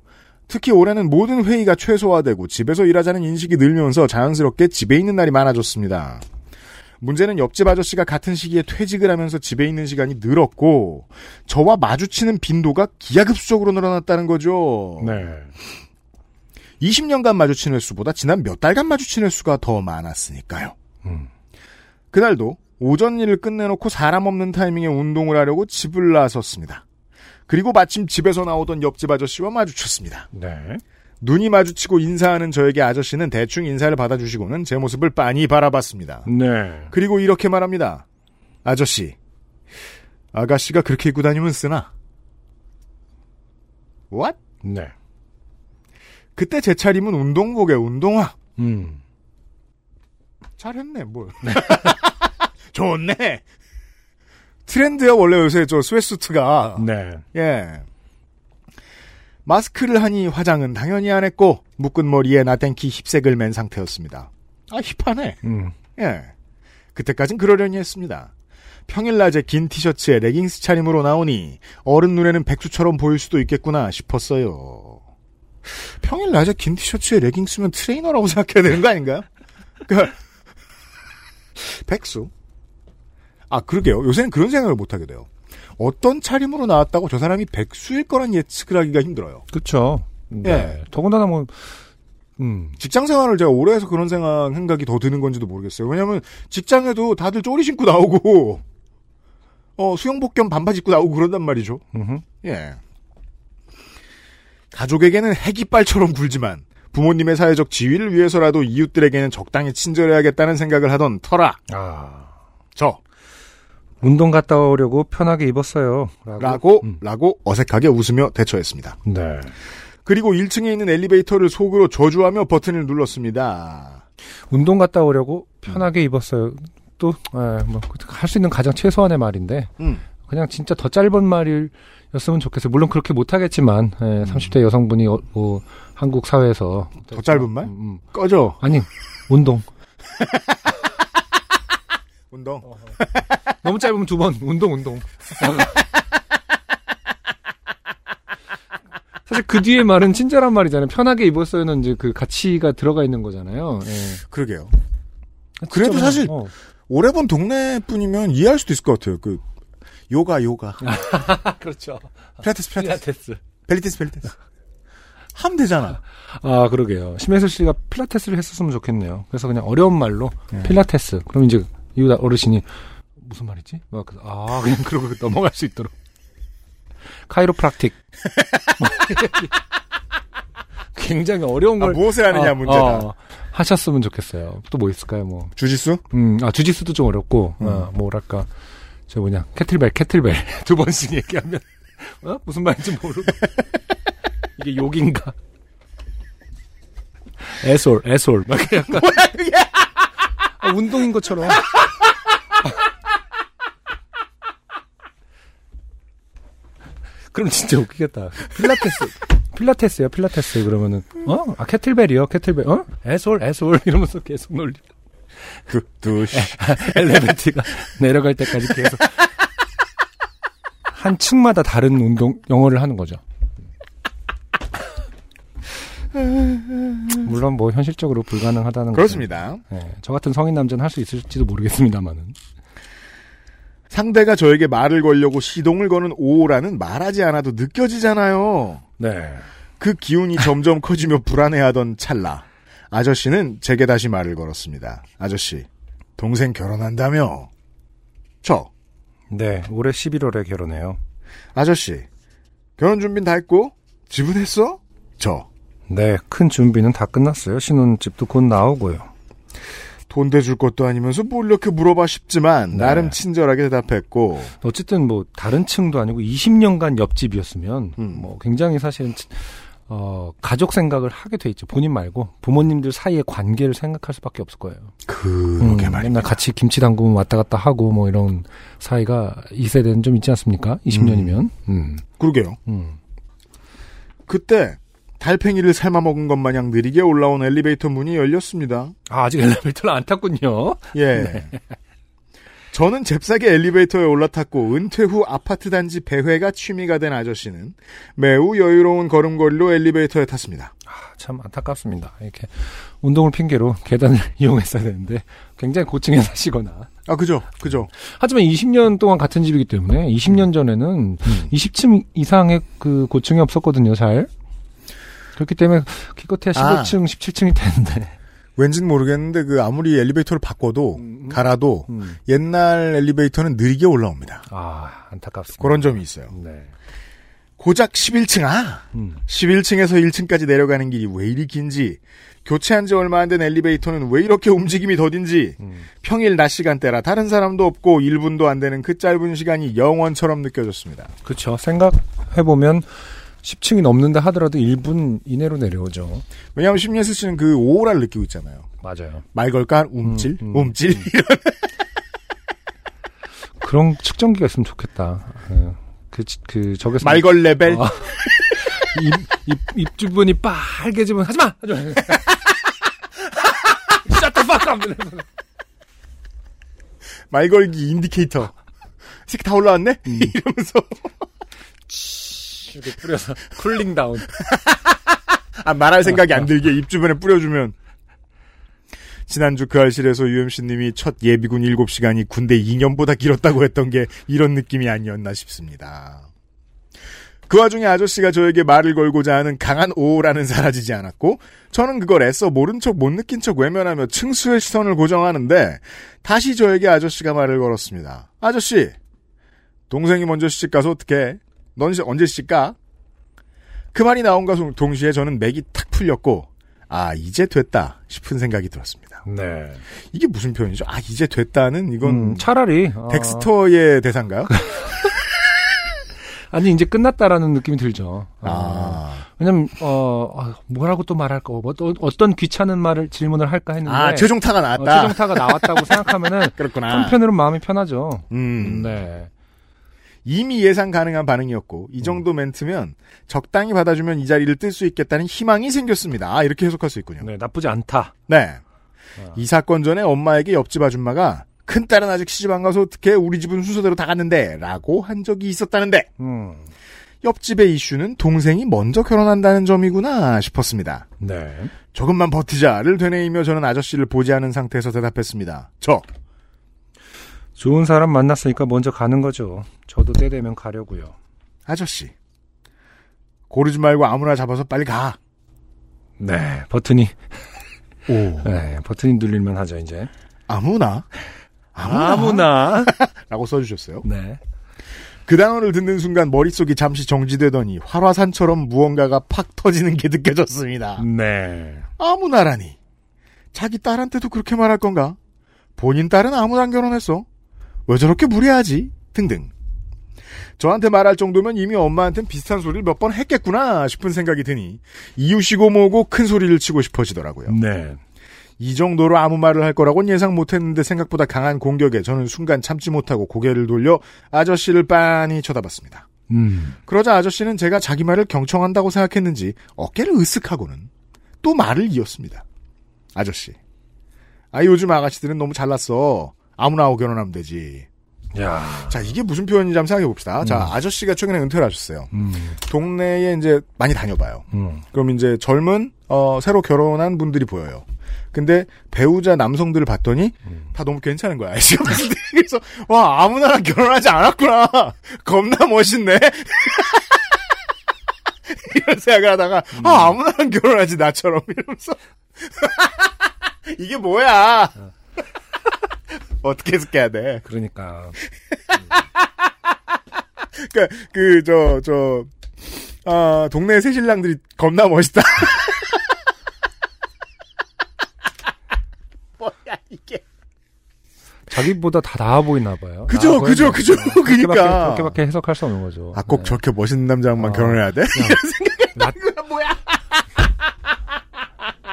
특히 올해는 모든 회의가 최소화되고 집에서 일하자는 인식이 늘면서 자연스럽게 집에 있는 날이 많아졌습니다. 문제는 옆집 아저씨가 같은 시기에 퇴직을 하면서 집에 있는 시간이 늘었고 저와 마주치는 빈도가 기하급수적으로 늘어났다는 거죠. 네. 20년간 마주친 횟수보다 지난 몇 달간 마주친 횟수가 더 많았으니까요. 음. 그날도 오전 일을 끝내놓고 사람 없는 타이밍에 운동을 하려고 집을 나섰습니다. 그리고 마침 집에서 나오던 옆집 아저씨와 마주쳤습니다. 네. 눈이 마주치고 인사하는 저에게 아저씨는 대충 인사를 받아주시고는 제 모습을 빤히 바라봤습니다. 네. 그리고 이렇게 말합니다. 아저씨, 아가씨가 그렇게 입고 다니면 쓰나? What? 네. 그때 제 차림은 운동복에 운동화. 음. 잘했네, 뭘. 좋네. 트렌드야, 원래 요새 저 스웨트수트가. 네. 예. 마스크를 하니 화장은 당연히 안 했고, 묶은 머리에 나땡키 힙색을 맨 상태였습니다. 아, 힙하네. 음. 예. 그때까진 그러려니 했습니다. 평일 낮에 긴 티셔츠에 레깅스 차림으로 나오니 어른 눈에는 백수처럼 보일 수도 있겠구나 싶었어요. 평일 낮에 긴 티셔츠에 레깅스면 트레이너라고 생각해야 되는 거 아닌가요? 그 백수. 아 그러게요. 요새는 그런 생각을 못 하게 돼요. 어떤 차림으로 나왔다고 저 사람이 백수일 거란 예측을 하기가 힘들어요. 그쵸. 네. 예. 더군다나 뭐, 음. 직장 생활을 제가 오래 해서 그런 생각, 생각이 더 드는 건지도 모르겠어요. 왜냐면 직장에도 다들 쪼리 신고 나오고, 어, 수영복 겸 반바지 입고 나오고 그런단 말이죠. 음흠. 예. 가족에게는 해기빨처럼 굴지만 부모님의 사회적 지위를 위해서라도 이웃들에게는 적당히 친절해야겠다는 생각을 하던 터라. 아. 저. 운동 갔다 오려고 편하게 입었어요. 라고 음. 라고 어색하게 웃으며 대처했습니다. 네. 그리고 1층에 있는 엘리베이터를 속으로 저주하며 버튼을 눌렀습니다. 운동 갔다 오려고 편하게 입었어요. 또, 뭐, 할 수 있는 가장 최소한의 말인데, 음. 그냥 진짜 더 짧은 말이었으면 좋겠어요. 물론 그렇게 못하겠지만, 예, 30대 여성분이, 어, 뭐, 한국 사회에서. 더 짧은 말? 음, 음. 꺼져. 아니, 운동. 운동. 너무 짧으면 두 번, 운동, 운동. 사실 그 뒤에 말은 친절한 말이잖아요. 편하게 입었어요는 이제 그 가치가 들어가 있는 거잖아요. 예. 그러게요. 그래도 진짜 사실 어. 오래 본 동네 분이면 이해할 수도 있을 것 같아요. 그 요가 요가. 그렇죠. 필라테스 필라테스. 필라테스. 벨리테스 벨리테스. 하면 되잖아. 아, 그러게요. 심혜슬 씨가 필라테스를 했었으면 좋겠네요. 그래서 그냥 어려운 말로 네. 필라테스. 그럼 이제 이후 어르신이 무슨 말이지? 막 그래서 아, 그냥 그러고 넘어갈 수 있도록. chiropractic. 굉장히 어려운 아, 걸 무엇을 하느냐 어, 문제다. 어, 하셨으면 좋겠어요. 또 뭐 있을까요? 뭐. 주짓수? 음, 아, 주짓수도 좀 어렵고, 음. 어, 뭐랄까. 저 뭐냐, 캐틀벨, 캐틀벨. 두 번씩 얘기하면, 어? 무슨 말인지 모르고. 이게 욕인가? 애솔, 애솔. 막 약간. 아, 운동인 것처럼. 그럼 진짜 웃기겠다. 필라테스. 필라테스요, 필라테스. 그러면은, 어? 아, 캐틀벨이요, 캐틀벨. 어? 애솔, 애솔. 이러면서 계속 놀리. 두, 두시. 엘리베이터가 내려갈 때까지 계속 한 층마다 다른 운동 영어를 하는 거죠. 물론 뭐 현실적으로 불가능하다는 그렇습니다. 예, 저 같은 성인 남자는 할 수 있을지도 모르겠습니다만은. 상대가 저에게 말을 걸려고 시동을 거는 오라는 말하지 않아도 느껴지잖아요. 네. 그 기운이 점점 커지며 불안해하던 찰나. 아저씨는 제게 다시 말을 걸었습니다. 아저씨, 동생 결혼한다며? 저, 네. 올해 11월에 결혼해요. 아저씨, 결혼 준비는 다 했고, 집은 했어? 저, 네. 큰 준비는 다 끝났어요. 신혼집도 곧 나오고요. 돈 대줄 것도 아니면서 뭘 이렇게 물어봐 싶지만, 네. 나름 친절하게 대답했고, 어쨌든 뭐 다른 층도 아니고 20년간 옆집이었으면 음. 뭐 굉장히 사실은 어 가족 생각을 하게 돼 있죠. 본인 말고 부모님들 사이의 관계를 생각할 수밖에 없을 거예요. 그러게 음, 말입니다. 맨날 같이 김치 담그면 왔다 갔다 하고 뭐 이런 사이가 이 세대는 좀 있지 않습니까? 20년이면. 음. 그러게요. 음. 그때, 달팽이를 삶아 먹은 것 마냥 느리게 올라온 엘리베이터 문이 열렸습니다. 아, 아직 엘리베이터를 안 탔군요. 예. 저는 잽싸게 엘리베이터에 올라탔고 은퇴 후 아파트 단지 배회가 취미가 된 아저씨는 매우 여유로운 걸음걸이로 엘리베이터에 탔습니다. 아, 참 안타깝습니다. 이렇게 운동을 핑계로 계단을 이용했어야 되는데 굉장히 고층에 사시거나 아 그죠, 그죠. 하지만 20년 동안 같은 집이기 때문에 20년 전에는 20층 이상의 그 고층이 없었거든요, 잘. 그렇기 때문에 기껏해야 아. 15층, 17층일 텐데. 왠진 모르겠는데 그 아무리 엘리베이터를 바꿔도 음. 갈아도 음. 옛날 엘리베이터는 느리게 올라옵니다. 아, 안타깝습니다. 그런 점이 있어요. 네. 고작 11층 아 음. 11층에서 1층까지 내려가는 길이 왜 이리 긴지 교체한 지 얼마 안 된 엘리베이터는 왜 이렇게 움직임이 더딘지 음. 평일 낮 시간대라 다른 사람도 없고 1분도 안 되는 그 짧은 시간이 영원처럼 느껴졌습니다. 그렇죠. 생각해 보면 10층이 넘는다 하더라도 1분 이내로 내려오죠. 왜냐하면 심예슬 씨는 그 오라를 느끼고 있잖아요. 맞아요. 말 걸까? 움찔? 음, 음, 움찔? 그런 측정기가 있으면 좋겠다. 예. 그, 그, 저기서. 말걸 레벨? 아. 입, 입, 입 주변이 빨개지면 하지 마! 하지 마! Shut the fuck up! 말 걸기 indicator. 새끼 다 올라왔네? 이러면서. 이렇게 뿌려서 cooling down. 아, 말할 생각이 안 들게 입 주변에 뿌려주면. 지난주 그 알실에서 UMC님이 첫 예비군 7시간이 군대 2년보다 길었다고 했던 게 이런 느낌이 아니었나 싶습니다. 그 와중에 아저씨가 저에게 말을 걸고자 하는 강한 aura는 사라지지 않았고, 저는 그걸 애써 모른 척 못 느낀 척 외면하며 층수에 시선을 고정하는데, 다시 저에게 아저씨가 말을 걸었습니다. 아저씨, 동생이 먼저 시집 가서 어떡해? 넌 시- 언제 가? 그 말이 나온과 동- 동시에 저는 맥이 탁 풀렸고, 아 이제 됐다 싶은 생각이 들었습니다. 네. 이게 무슨 표현이죠? 아 이제 됐다는 이건 음, 차라리 어, 덱스터의 대사인가요? 아니 이제 끝났다라는 느낌이 들죠. 어, 아, 왜냐면 어 아, 뭐라고 또 말할까 뭐, 또 어떤 귀찮은 말을 질문을 할까 했는데 아 최종타가 어, 나왔다. 최종타가 나왔다고 생각하면은 그렇구나. 한편으로는 마음이 편하죠. 음, 네. 이미 예상 가능한 반응이었고 이 정도 멘트면 적당히 받아주면 이 자리를 뜰 수 있겠다는 희망이 생겼습니다. 아, 이렇게 해석할 수 있군요. 네, 나쁘지 않다. 네. 아. 이 사건 전에 엄마에게 옆집 아줌마가 큰 딸은 아직 시집 안 가서 어떻게 우리 집은 순서대로 다 갔는데 라고 한 적이 있었다는데 음. 옆집의 이슈는 동생이 먼저 결혼한다는 점이구나 싶었습니다. 네. 조금만 버티자를 되뇌이며 저는 아저씨를 보지 않은 상태에서 대답했습니다. 저 좋은 사람 만났으니까 먼저 가는 거죠. 저도 때 되면 가려고요. 아저씨 고르지 말고 아무나 잡아서 빨리 가. 네, 버튼이 오 네, 버튼이 눌릴만 하죠, 이제. 아무나 아무나, 아무나. 라고 써주셨어요. 네. 그 단어를 듣는 순간 머릿속이 잠시 정지되더니 활화산처럼 무언가가 팍 터지는 게 느껴졌습니다. 네. 아무나라니. 자기 딸한테도 그렇게 말할 건가? 본인 딸은 아무나 결혼했어. 왜 저렇게 무례하지? 등등. 저한테 말할 정도면 이미 엄마한테는 비슷한 소리를 몇 번 했겠구나 싶은 생각이 드니 이유시고 뭐고 큰 소리를 치고 싶어지더라고요. 네. 이 정도로 아무 말을 할 거라고는 예상 못했는데 생각보다 강한 공격에 저는 순간 참지 못하고 고개를 돌려 아저씨를 빤히 쳐다봤습니다. 음. 그러자 아저씨는 제가 자기 말을 경청한다고 생각했는지 어깨를 으쓱하고는 또 말을 이었습니다. 아저씨. 아, 요즘 아가씨들은 너무 잘났어. 아무나 하고 결혼하면 되지. 야. 자, 이게 무슨 표현인지 한번 생각해 봅시다. 자, 음. 아저씨가 최근에 은퇴를 하셨어요. 음. 동네에 이제 많이 다녀봐요. 음. 그럼 이제 젊은, 어, 새로 결혼한 분들이 보여요. 근데 배우자 남성들을 봤더니 음. 다 너무 괜찮은 거야. 때. 그래서, 와, 아무나랑 결혼하지 않았구나. 겁나 멋있네. 이런 생각을 하다가, 아, 아무나랑 결혼하지, 나처럼. 이러면서. 이게 뭐야. 어떻게 해석해야 돼. 그러니까. 그니까, 그, 저, 저, 아, 동네 새신랑들이 겁나 멋있다. 뭐야, 이게. 자기보다 다 나아 보이나 봐요. 그죠, 나아 그죠, 그죠. 봐요. 그렇게밖에, 그러니까. 그렇게밖에 해석할 수 없는 거죠. 아, 꼭 네. 저렇게 멋있는 남자랑만 어. 결혼해야 돼? 나, 뭐야?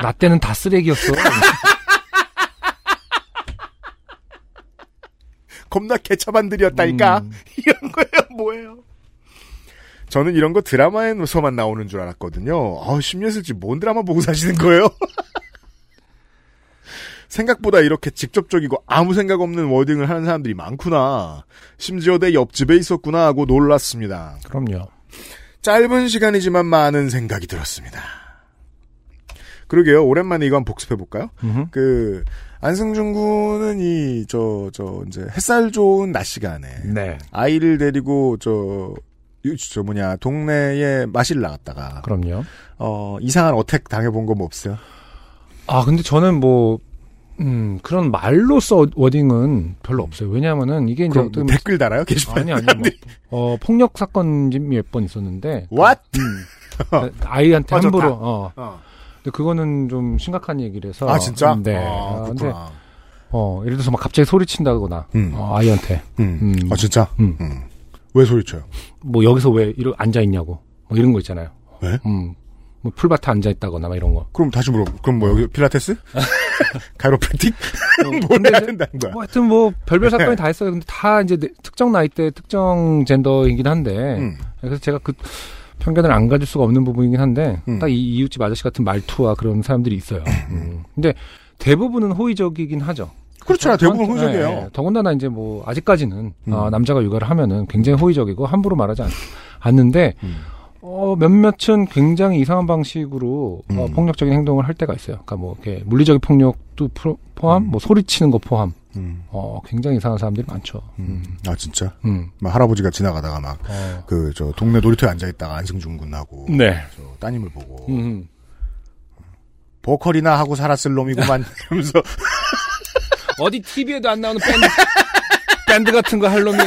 나 때는 다 쓰레기였어. 겁나 개차반들이었다니까. 음. 이런 거예요, 뭐예요? 저는 이런 거 드라마에서만 나오는 줄 알았거든요. 아, 심리했을지 뭔 드라마 보고 사시는 거예요? 생각보다 이렇게 직접적이고 아무 생각 없는 워딩을 하는 사람들이 많구나. 심지어 내 옆집에 있었구나 하고 놀랐습니다. 그럼요. 짧은 시간이지만 많은 생각이 들었습니다. 그러게요. 오랜만에 이거 한번 복습해볼까요? 그, 안승준 군은 이, 저, 저, 이제, 햇살 좋은 낮 시간에, 네. 아이를 데리고, 저, 유- 저 뭐냐, 동네에 마실 나갔다가, 그럼요. 어, 이상한 어택 당해본 거 뭐 없어요? 아, 근데 저는 뭐, 음, 그런 말로써 워딩은 별로 없어요. 왜냐하면은 이게 이제 어떻게 뭐 댓글 달아요? 게시판. 아니 아니 뭐, 어 폭력 사건이 몇번 있었는데 What? 음, 아이한테. 함부로 어 어. 근데 그거는 좀 심각한 얘기라서 아, 진짜? 네 아, 아, 근데. 어 예를 들어서 막 갑자기 소리친다거나 음. 어, 아이한테 음. 음. 아, 진짜? 음. 음. 왜 소리쳐요? 뭐 여기서 왜 이러 앉아 있냐고 뭐 이런 거 있잖아요 왜? 음 뭐 풀밭에 앉아 있다거나 막 이런 거 그럼 다시 물어. 그럼 뭐 여기 필라테스? 가이로프라틱? 뭘 해야 된다는 거야? 뭐 하여튼 뭐 별별 사건이 다 있어요 근데 다 이제 내- 특정 나이대 특정 젠더이긴 한데 음. 그래서 제가 그 편견을 안 가질 수가 없는 부분이긴 한데 음. 딱이 이웃집 아저씨 같은 말투와 그런 사람들이 있어요. 음. 근데 대부분은 호의적이긴 하죠. 그렇잖아. 대부분 저한테- 호의적이에요. 예, 예. 더군다나 이제 뭐 아직까지는 음. 어, 남자가 육아를 하면은 굉장히 호의적이고 함부로 말하지 않, 않는데 음. 어, 몇몇은 굉장히 이상한 방식으로 어, 음. 폭력적인 행동을 할 때가 있어요. 그러니까 뭐 이렇게 물리적인 폭력도 포함, 음. 뭐 소리치는 거 포함, 음. 어, 굉장히 이상한 사람들이 많죠. 음. 음. 아, 진짜? 음. 막 할아버지가 지나가다가 막, 어. 그, 저, 동네 놀이터에 앉아있다가 안승준 군하고, 네. 저, 따님을 보고, 음. 보컬이나 하고 살았을 놈이구만. 이러면서, 어디 TV에도 안 나오는 밴드, 밴드 같은 거 할 놈이.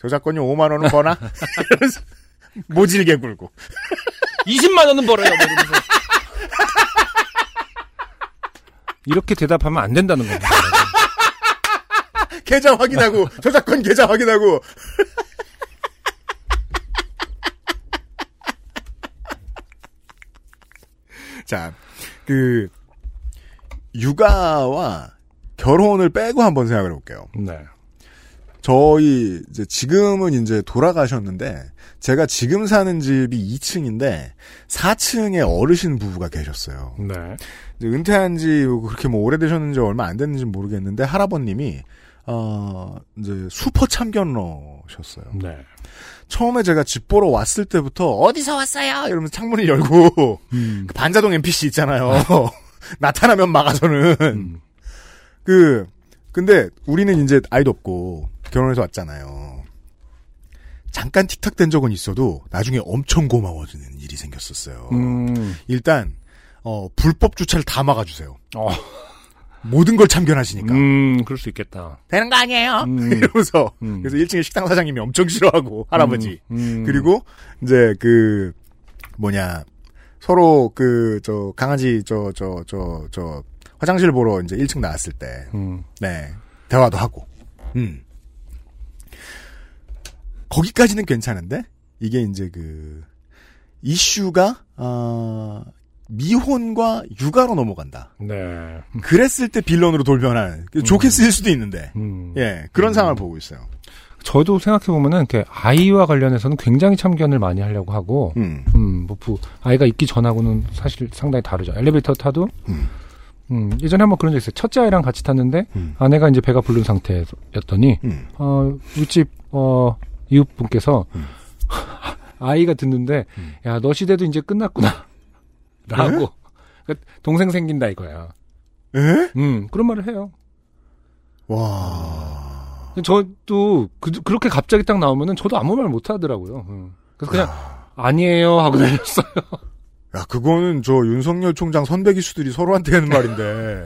저작권료 5만원은 버나? 이러면서, 모질게 굴고. 20만 원은 벌어요. 뭐 이러면서. 이렇게 대답하면 안 된다는 겁니다. 계좌 확인하고 저작권 계좌 확인하고 자, 그 육아와 결혼을 빼고 한번 생각을 해볼게요. 네. 저희 이제 지금은 이제 돌아가셨는데 제가 지금 사는 집이 2층인데 4층에 어르신 부부가 계셨어요. 네. 이제 은퇴한 지 그렇게 뭐 오래되셨는지 얼마 안 됐는지 모르겠는데 할아버님이 어 이제 슈퍼 참견러셨어요. 네. 처음에 제가 집 보러 왔을 때부터 어디서 왔어요? 이러면서 창문을 열고 음. 그 반자동 NPC 있잖아요. 나타나면 막아서는 음. 그 근데 우리는 이제 아이도 없고 결혼해서 왔잖아요. 잠깐 틱탁된 적은 있어도 나중에 엄청 고마워지는 일이 생겼었어요. 음. 일단 어 불법 주차를 다 막아주세요. 어. 모든 걸 참견하시니까 음, 그럴 수 있겠다. 되는 거 아니에요? 음. 이러면서 음. 그래서 1층에 식당 사장님이 엄청 싫어하고 할아버지 음, 음. 그리고 이제 그 뭐냐 서로 그 저 강아지 저 저 저 저 화장실 보러 이제 1층 나왔을 때 음. 네. 대화도 하고. 음. 거기까지는 괜찮은데 이게 이제 그 이슈가 어 미혼과 육아로 넘어간다. 네. 그랬을 때 빌런으로 돌변하는 좋게 쓰일 수도 있는데 음. 예 그런 상황을 보고 있어요. 저도 생각해 보면은 이렇게 아이와 관련해서는 굉장히 참견을 많이 하려고 하고, 음. 음, 뭐 부, 아이가 있기 전하고는 사실 상당히 다르죠. 엘리베이터 타도, 음. 음, 예전에 한번 그런 적 있어요. 첫째 아이랑 같이 탔는데 음. 아내가 이제 배가 부른 상태였더니 음. 어, 윗집 어, 이웃분께서 음. 아이가 듣는데 음. 야너 시대도 이제 끝났구나 라고 그러니까 동생 생긴다 이거야. 에? 음 그런 말을 해요. 와. 저도 그, 그렇게 갑자기 딱 나오면은 저도 아무 말 못 하더라고요. 음. 그래서 그냥 아니에요 하고 다녔어요. 야, 그거는 저 윤석열 총장 선배 기수들이 서로한테 하는 말인데.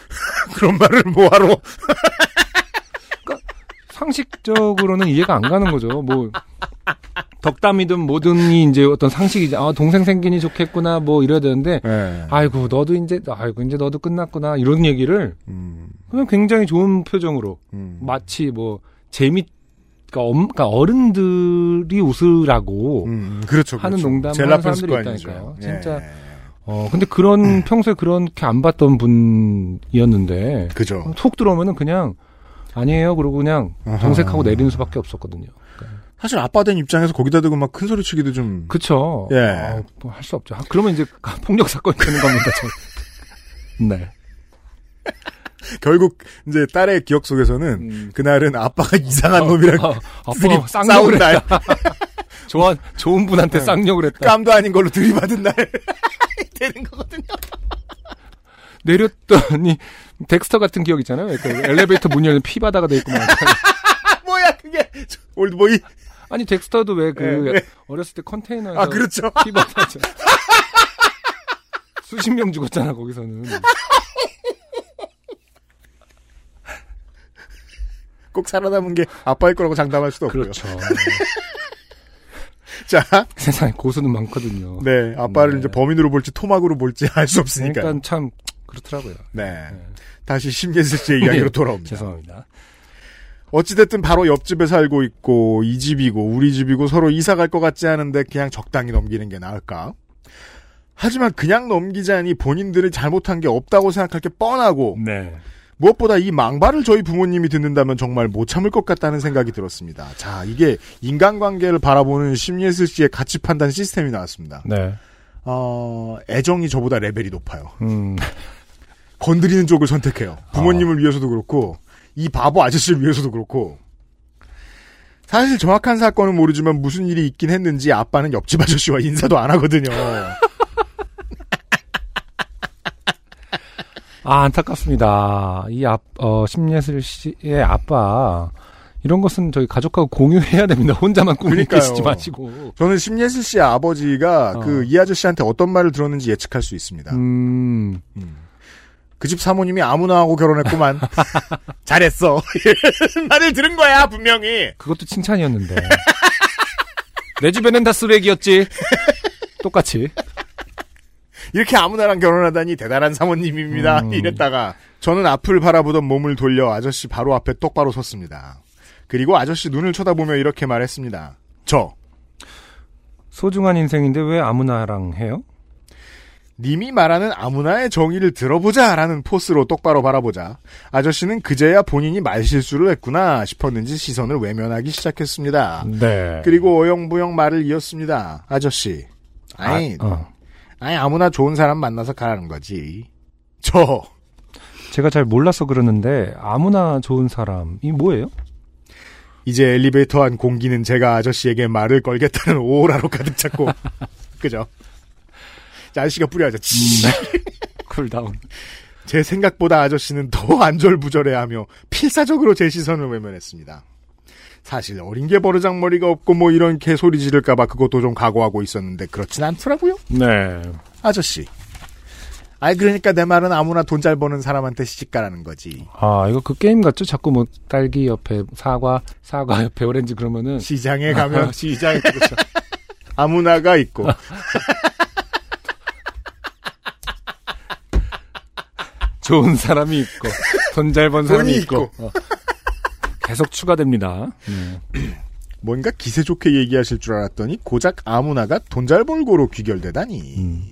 그런 말을 뭐하러. 상식적으로는 이해가 안 가는 거죠. 뭐 덕담이든 뭐든이 이제 어떤 상식이지. 아 동생 생기니 좋겠구나 뭐 이래야 되는데 네. 아이고 너도 이제 아이고 이제 너도 끝났구나 이런 얘기를 음, 그냥 굉장히 좋은 표정으로 음. 마치 뭐 재미 그러니까, 엄, 그러니까 어른들이 웃으라고 음, 그렇죠. 하는 그렇죠. 농담을 제일 하는 나쁜 사람들이. 있다니까요. 예. 진짜. 어 근데 그런 평소에 그렇게 안 봤던 분이었는데 그죠. 톡 들어오면은 그냥 아니에요 그러고 그냥 아하. 정색하고 내리는 수밖에 없었거든요. 사실 아빠 된 입장에서 거기다 대고 막 큰 소리 치기도 좀. 그쵸. 예. 뭐할 수 없죠. 아, 그러면 이제 폭력 사건이 되는 겁니다. 저는. 네. 결국 이제 딸의 기억 속에서는 음. 그날은 아빠가 이상한 놈이랑 아, 둘이 아빠가 쌍욕을 날, 했다. 좋아, 좋은 분한테 네. 쌍욕을 했다. 깜도 아닌 걸로 들이받은 날 되는 거거든요. 내렸더니 덱스터 같은 기억 있잖아요. 그 엘리베이터 문 열면 피바다가 돼 있고 막. 아, 뭐야 그게 올드보이? 아니 덱스터도 왜그 네, 네. 어렸을 때 컨테이너에서 아 그렇죠. 피바다 수십 명 죽었잖아 거기서는. 꼭 살아남은 게 아빠일 거라고 장담할 수도 없고요. 그렇죠. 자, 세상에 고수는 많거든요. 네 아빠를 네. 이제 범인으로 볼지 토막으로 볼지 알 수 없으니까. 그러니까 참 그렇더라고요. 네. 다시 심예슬 씨의 네. 이야기로 돌아옵니다. 죄송합니다. 어찌됐든 바로 옆집에 살고 있고 이 집이고 우리 집이고 서로 이사 갈 것 같지 않은데 그냥 적당히 넘기는 게 나을까? 하지만 그냥 넘기자니 본인들이 잘못한 게 없다고 생각할 게 뻔하고 네. 무엇보다 이 망발을 저희 부모님이 듣는다면 정말 못 참을 것 같다는 생각이 들었습니다. 자, 이게 인간관계를 바라보는 심예슬 씨의 가치 판단 시스템이 나왔습니다. 네. 어, 애정이 저보다 레벨이 높아요. 음. 건드리는 쪽을 선택해요. 부모님을 위해서도 그렇고 이 바보 아저씨를 위해서도 그렇고 사실 정확한 사건은 모르지만 무슨 일이 있긴 했는지 아빠는 옆집 아저씨와 인사도 안 하거든요. 아, 안타깝습니다. 이 앞, 어, 심예슬 씨의 아빠, 이런 것은 저희 가족하고 공유해야 됩니다. 혼자만. 꾸시지 마시고. 저는 심예슬 씨의 아버지가 어. 그이 아저씨한테 어떤 말을 들었는지 예측할 수 있습니다. 음, 그 집 사모님이 아무나 하고 결혼했구만. 잘했어. 말을 들은 거야 분명히. 그것도 칭찬이었는데. 내 주변엔 다 쓰레기였지. 똑같이. 이렇게 아무나랑 결혼하다니 대단한 사모님입니다. 음. 이랬다가 저는 앞을 바라보던 몸을 돌려 아저씨 바로 앞에 똑바로 섰습니다. 그리고 아저씨 눈을 쳐다보며 이렇게 말했습니다. 저 소중한 인생인데 왜 아무나랑 해요? 님이 말하는 아무나의 정의를 들어보자 라는 포스로 똑바로 바라보자 아저씨는 그제야 본인이 말실수를 했구나 싶었는지 시선을 외면하기 시작했습니다. 네. 그리고 어영부영 말을 이었습니다. 아저씨. 아니, 아, 어. 아니 아무나 좋은 사람 만나서 가라는 거지. 저 제가 잘 몰라서 그러는데 아무나 좋은 사람이 뭐예요? 이제 엘리베이터 안 공기는 제가 아저씨에게 말을 걸겠다는 aura로 가득 찼고 그죠? 자, 아저씨가 뿌려야죠. 치. cool down. 제 생각보다 아저씨는 더 안절부절해하며 필사적으로 제 시선을 외면했습니다. 사실 어린 게 버르장머리가 없고 뭐 이런 개소리 지를까봐 그것도 좀 각오하고 있었는데 그렇진 않더라고요. 네. 아저씨. 아이 그러니까 내 말은 아무나 돈 잘 버는 사람한테 시집가라는 거지. 아, 이거 그 게임 같죠? 자꾸 뭐 딸기 옆에 사과, 사과 옆에 오렌지 그러면은 시장에 가면 시장에 그렇죠. 아무나가 있고 좋은 사람이 있고 돈 잘 번 사람이 돈이 있고, 어. 계속 추가됩니다. 네. 뭔가 기세 좋게 얘기하실 줄 알았더니 고작 아무나가 돈 잘 벌고로 귀결되다니. 음.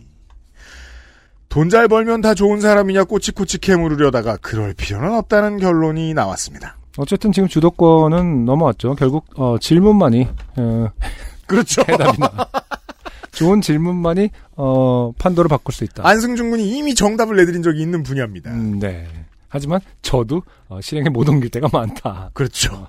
돈잘 벌면 다 좋은 사람이냐 꼬치꼬치 캐물으려다가 그럴 필요는 없다는 결론이 나왔습니다. 어쨌든 지금 주도권은 넘어왔죠. 결국 어, 질문만이 어, 그렇죠. 해답이 나. 좋은 질문만이 어, 판도를 바꿀 수 있다. 안승준 군이 이미 정답을 내드린 적이 있는 분야입니다. 음, 네. 하지만 저도 어, 실행에 못 옮길 때가 많다. 그렇죠.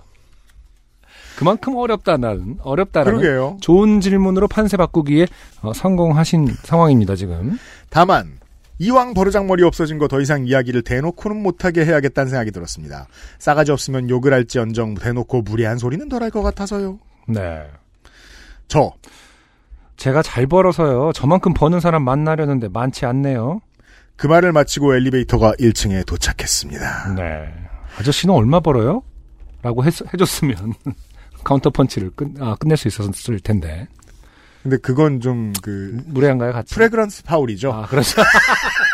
그만큼 어렵다는 어렵다라는 그러게요. 좋은 질문으로 판세 바꾸기에 어, 성공하신 상황입니다 지금. 다만 이왕 버르장머리 없어진 거 더 이상 이야기를 대놓고는 못하게 해야겠다는 생각이 들었습니다. 싸가지 없으면 욕을 할지언정 대놓고 무례한 소리는 덜 할 것 같아서요. 네. 저 제가 잘 벌어서요. 저만큼 버는 사람 만나려는데 많지 않네요. 그 말을 마치고 엘리베이터가 1층에 도착했습니다. 네. 아저씨는 얼마 벌어요? 라고 했, 해줬으면 카운터 펀치를 끝, 아, 끝낼 수 있었을 텐데. 근데 그건 좀 그 무례한가요, 같이? flagrant 파울이죠. 아, 그렇죠.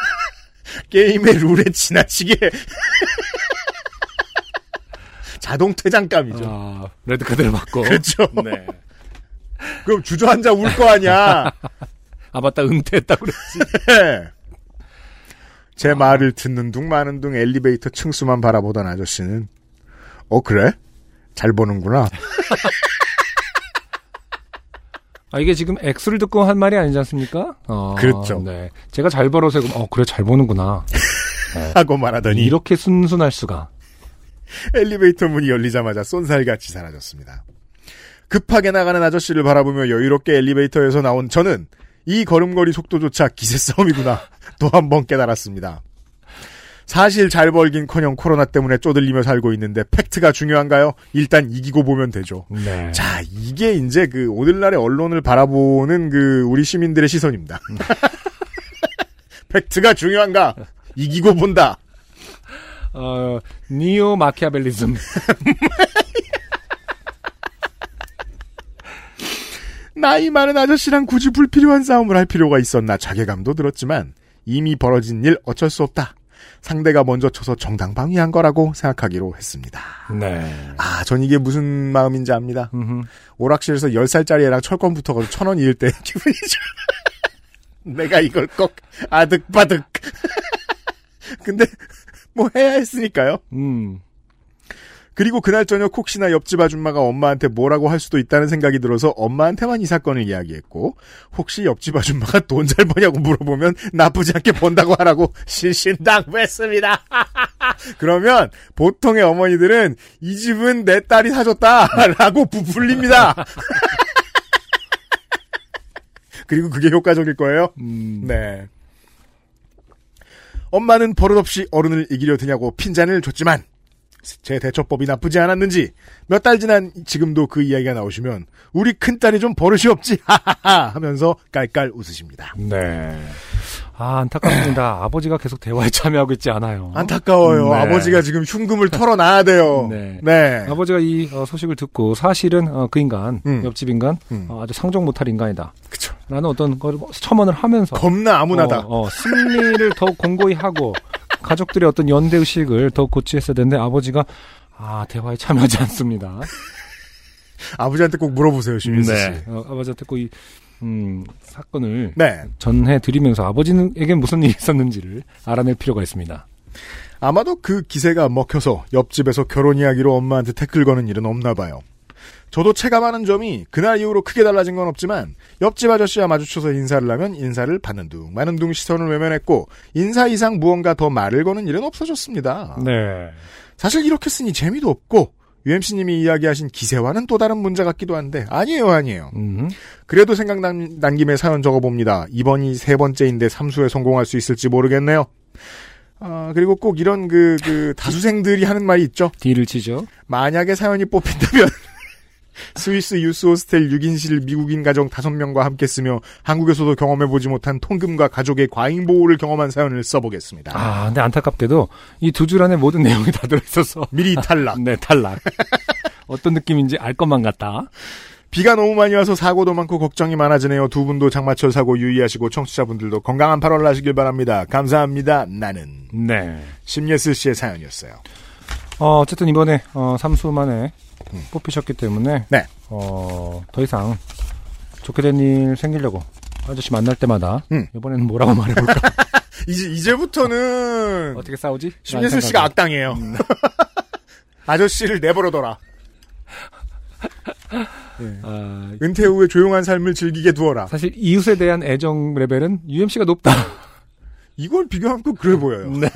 게임의 룰에 지나치게 자동 퇴장감이죠. 아, 레드카드를 받고. 그렇죠. 네. 그럼 주저앉아 울 거 아니야. 아, 맞다, 은퇴했다고 그랬지. 네. 제 말을 듣는 둥 마는 둥 엘리베이터 층수만 바라보던 아저씨는 어 그래? 잘 보는구나. 아, 이게 지금 액수를 듣고 한 말이 아니지 않습니까? 어, 그렇죠. 네. 제가 잘 벌어서, 어, 그래, 잘 보는구나. 하고 말하더니 이렇게 순순할 수가. 엘리베이터 문이 열리자마자 쏜살같이 사라졌습니다. 급하게 나가는 아저씨를 바라보며 여유롭게 엘리베이터에서 나온 저는 이 걸음걸이 속도조차 기세 싸움이구나 또 한 번 깨달았습니다. 사실 잘 벌긴커녕 코로나 때문에 쪼들리며 살고 있는데 팩트가 중요한가요? 일단 이기고 보면 되죠. 네. 자, 이게 이제 그 오늘날의 언론을 바라보는 그 우리 시민들의 시선입니다. 팩트가 중요한가? 이기고 본다. 어, 니오 마키아벨리즘. 나이 많은 아저씨랑 굳이 불필요한 싸움을 할 필요가 있었나 자괴감도 들었지만 이미 벌어진 일 어쩔 수 없다. 상대가 먼저 쳐서 정당방위한 거라고 생각하기로 했습니다. 네. 아, 전 이게 무슨 마음인지 압니다. 음흠. 오락실에서 10살짜리 애랑 철권 붙어가지고 천원 잃을 때 기분이죠. 내가 이걸 꼭 아득바득. 근데 뭐 해야 했으니까요. 음. 그리고 그날 저녁 혹시나 옆집 아줌마가 엄마한테 뭐라고 할 수도 있다는 생각이 들어서 엄마한테만 이 사건을 이야기했고 혹시 옆집 아줌마가 돈 잘 버냐고 물어보면 나쁘지 않게 번다고 하라고 신신당부했습니다. 그러면 보통의 어머니들은 이 집은 내 딸이 사줬다라고 부풀립니다. 그리고 그게 효과적일 거예요. 음. 네. 엄마는 버릇없이 어른을 이기려 드냐고 핀잔을 줬지만 제 대처법이 나쁘지 않았는지 몇 달 지난 지금도 그 이야기가 나오시면 우리 큰딸이 좀 버릇이 없지 하하하 하면서 깔깔 웃으십니다. 네. 아, 안타깝습니다. 아버지가 계속 대화에 참여하고 있지 않아요. 안타까워요. 네. 아버지가 지금 흉금을 털어놔야 돼요. 네. 네. 아버지가 이 어, 소식을 듣고 사실은 어, 그 인간, 음. 옆집 인간, 음. 어, 아주 상종 못할 인간이다. 그쵸. 라는 어떤 걸 첨언을 하면서 겁나 아무나다. 어, 어, 승리를 더욱 공고히 하고 가족들의 어떤 연대 의식을 더 고취했어야 되는데 아버지가 아 대화에 참여하지 않습니다. 아버지한테 꼭 물어보세요, 심민수 씨. 어, 아버지한테 꼭 이 음, 사건을 네. 전해드리면서 아버지에게 무슨 일이 있었는지를 알아낼 필요가 있습니다. 아마도 그 기세가 먹혀서 옆집에서 결혼 이야기로 엄마한테 태클 거는 일은 없나 봐요. 저도 체감하는 점이 그날 이후로 크게 달라진 건 없지만 옆집 아저씨와 마주쳐서 인사를 하면 인사를 받는 둥 마는 둥 시선을 외면했고 인사 이상 무언가 더 말을 거는 일은 없어졌습니다. 네. 사실 이렇게 쓰니 재미도 없고 UMC님이 이야기하신 기세와는 또 다른 문제 같기도 한데 아니에요 아니에요. 음, 그래도 생각난 난 김에 사연 적어봅니다. 이번이 세 번째인데 삼수에 성공할 수 있을지 모르겠네요. 아, 그리고 꼭 이런 그, 그, 다수생들이 하는 말이 있죠. 딜을 치죠. 만약에 사연이 뽑힌다면, 스위스 유스 호스텔 6인실 미국인 가정 5명과 함께 쓰며 한국에서도 경험해보지 못한 통금과 가족의 과잉 보호를 경험한 사연을 써보겠습니다. 아, 근데 안타깝게도 이 두 줄 안에 모든 내용이 다 들어있어서 미리 탈락. 네 탈락. 어떤 느낌인지 알 것만 같다. 비가 너무 많이 와서 사고도 많고 걱정이 많아지네요. 두 분도 장마철 사고 유의하시고 청취자분들도 건강한 8월 나시길 바랍니다. 감사합니다. 나는 네. 심예슬 씨의 사연이었어요. 어, 어쨌든 이번에 어, 삼수 만에 뽑히셨기 때문에 네. 어, 더 이상 좋게 된 일 생기려고 아저씨 만날 때마다 음. 이번에는 뭐라고 말해볼까? 이제 이제부터는 어떻게 싸우지? 심예슬 씨가 악당이에요. 아저씨를 내버려둬라. 아, 은퇴 후에 조용한 삶을 즐기게 두어라. 사실 이웃에 대한 애정 레벨은 UMC가 높다. 이걸 비교하면 또 그래 보여요. 네.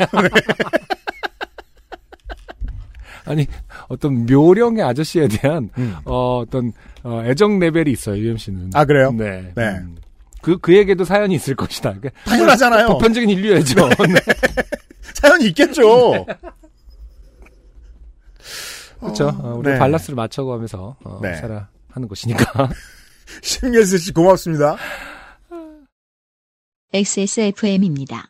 아니 어떤 묘령의 아저씨에 대한 음. 어, 어떤 어, 애정 레벨이 있어요 UMC는. 아 그래요? 네. 네. 음. 그 그에게도 사연이 있을 것이다. 그러니까 당연하잖아요. 보편적인 인류애죠. 네. 사연이 있겠죠. 그렇죠. 어, 우리 네. 밸런스를 맞춰가면서 어, 네. 살아 하는 것이니까. 심예슬 씨 고맙습니다. XSFM입니다.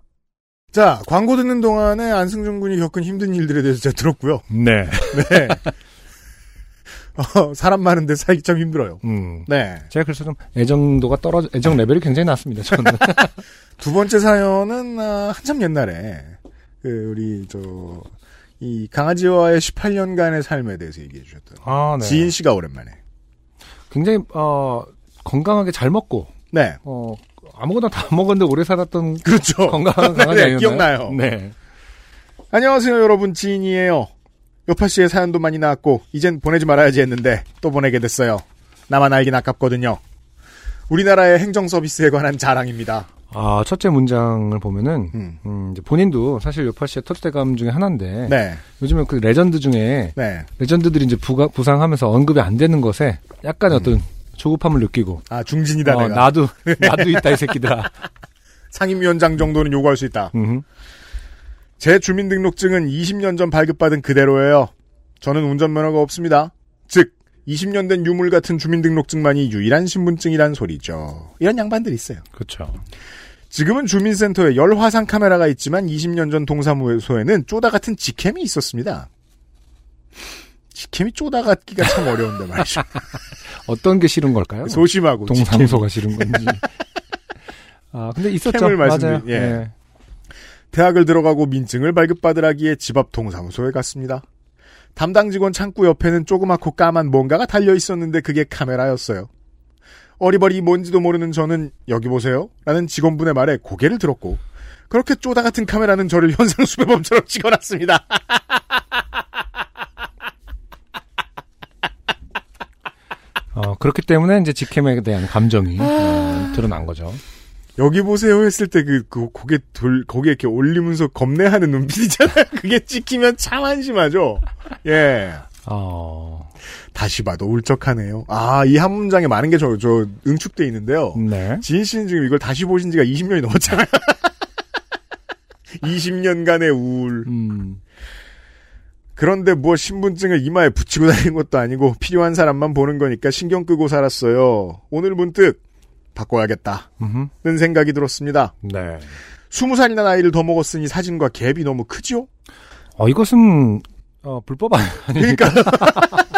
자 광고 듣는 동안에 안승준 군이 겪은 힘든 일들에 대해서 제가 들었고요. 네. 네. 어, 사람 많은데 살기 참 힘들어요. 음. 네. 제가 그래서 좀 애정도가 떨어져 애정 레벨이 굉장히 낮습니다. 저는. 두 번째 사연은 아, 한참 옛날에 그 우리 저 이 강아지와의 18년간의 삶에 대해서 얘기해 주셨던 아, 네. 지인 씨가 오랜만에. 굉장히 어 건강하게 잘 먹고 네. 어 아무거나 다 먹었는데 오래 살았던 그렇죠. 건강한 강아지 네, 아니었나요? 기억나요. 네. 안녕하세요, 여러분. 지인이에요. 요파 씨의 사연도 많이 나왔고, 이젠 보내지 말아야지 했는데, 또 보내게 됐어요. 나만 알긴 아깝거든요. 우리나라의 행정 서비스에 관한 자랑입니다. 아, 첫째 문장을 보면은, 음. 음, 이제 본인도 사실 요팟시의 터줏대감 중에 하나인데, 네, 요즘에 그 레전드 중에, 네. 레전드들이 이제 부가, 부상하면서 언급이 안 되는 것에 약간의 어떤 조급함을 느끼고, 아, 중진이다, 어, 내가. 나도, 나도 있다, 이 새끼들아. 상임위원장 정도는 요구할 수 있다. 음, 제 주민등록증은 20년 전 발급받은 그대로예요. 저는 운전면허가 없습니다. 즉, 20년 된 유물 같은 주민등록증만이 유일한 신분증이란 소리죠. 이런 양반들 있어요. 그렇죠. 지금은 주민센터에 열 화상 카메라가 있지만 20년 전 동사무소에는 쪼다 같은 직캠이 있었습니다. 직캠이 쪼다 같기가 참 어려운데 말이죠. 어떤 게 싫은 걸까요? 소심하고 동사무소가 싫은 건지. 아, 근데 있었죠. 맞아요. 예. 예. 대학을 들어가고 민증을 발급받으라기에 집 앞 동사무소에 갔습니다. 담당 직원 창구 옆에는 조그맣고 까만 뭔가가 달려 있었는데 그게 카메라였어요. 어리버리 뭔지도 모르는 저는 여기 보세요 라는 직원분의 말에 고개를 들었고 그렇게 쪼다 같은 카메라는 저를 현상 수배범처럼 찍어놨습니다. 그렇기 때문에 이제 직캠에 대한 감정이 어, 드러난 거죠. 여기 보세요 했을 때 그, 그 고개 돌, 고개 이렇게 올리면서 겁내하는 눈빛이잖아요. 그게 찍히면 참 한심하죠. 예. 어, 다시 봐도 울적하네요. 아, 이 한 문장에 많은 게 저, 저, 응축돼 있는데요. 네. 지인 씨는 지금 이걸 다시 보신 지가 20년이 넘었잖아요. 20년간의 우울. 음, 그런데 뭐 신분증을 이마에 붙이고 다니는 것도 아니고 필요한 사람만 보는 거니까 신경 끄고 살았어요. 오늘 문득 바꿔야겠다는 음흠. 생각이 들었습니다. 네. 20살이나 나이를 더 먹었으니 사진과 갭이 너무 크죠? 어, 이것은, 어, 불법 아니- 아닙니까? 그러니까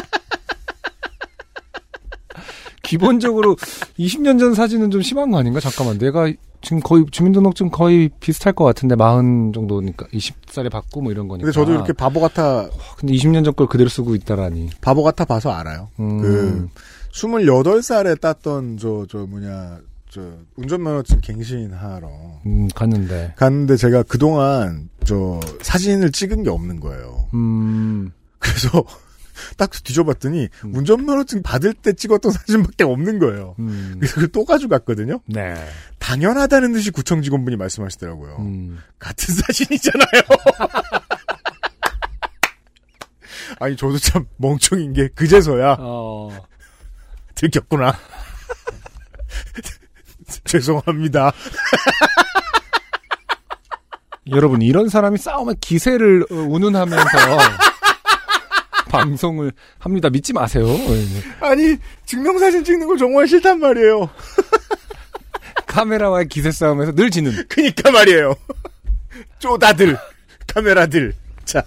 기본적으로 20년 전 사진은 좀 심한 거 아닌가? 잠깐만. 내가 지금 거의 주민등록증 거의 비슷할 것 같은데, 40 정도니까 20살에 받고 뭐 이런 거니까. 근데 저도 이렇게 바보 같아 근데 20년 전 걸 그대로 쓰고 있다라니. 바보 같아 봐서 알아요. 음. 그 28살에 땄던 저저 뭐냐 저 운전면허증 갱신하러 음, 갔는데. 갔는데 제가 그동안 저 사진을 찍은 게 없는 거예요. 음, 그래서 딱 뒤져봤더니 음. 운전면허증 받을 때 찍었던 사진밖에 없는 거예요. 음. 그래서 그걸 또 가져갔거든요. 네. 당연하다는 듯이 구청 직원분이 말씀하시더라고요. 음. 같은 사진이잖아요. 아니 저도 참 멍청인 게 그제서야 어, 들켰구나. 죄송합니다. 여러분, 이런 사람이 싸우면 기세를 어, 운운하면서 방송을 합니다. 믿지 마세요. 예. 아니 증명사진 찍는 거 정말 싫단 말이에요. 카메라와의 기세 싸움에서 늘 지는. 그니까 말이에요. 쪼다들 카메라들. 자.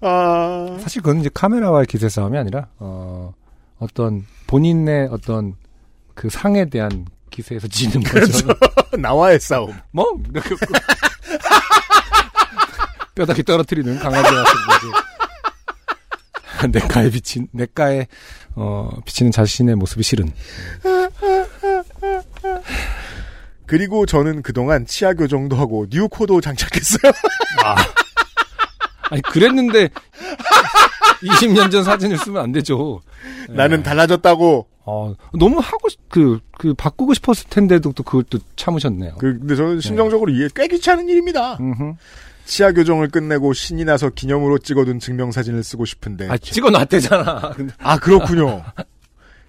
아, 사실 그건 이제 카메라와의 기세 싸움이 아니라, 어, 어떤 본인의 어떤 그 상에 대한 기세에서 지는 거죠. 나와의 싸움. 뭐? 뼈다귀 떨어뜨리는 강아지 같은 거지. 내가에 비친, 내가에, 어, 비치는 자신의 모습이 싫은. 그리고 저는 그동안 치아 교정도 하고 뉴코도 장착했어요. 아니, 그랬는데, 20년 전 사진을 쓰면 안 되죠. 나는 달라졌다고. 어, 너무 하고, 싶, 그, 그, 바꾸고 싶었을 텐데도 또 그걸 또 참으셨네요. 그, 근데 저는 심정적으로 이해 꽤 귀찮은 일입니다. 음흠. 치아 교정을 끝내고 신이 나서 기념으로 찍어둔 증명사진을 쓰고 싶은데. 아, 찍어놨대잖아. 아, 그렇군요.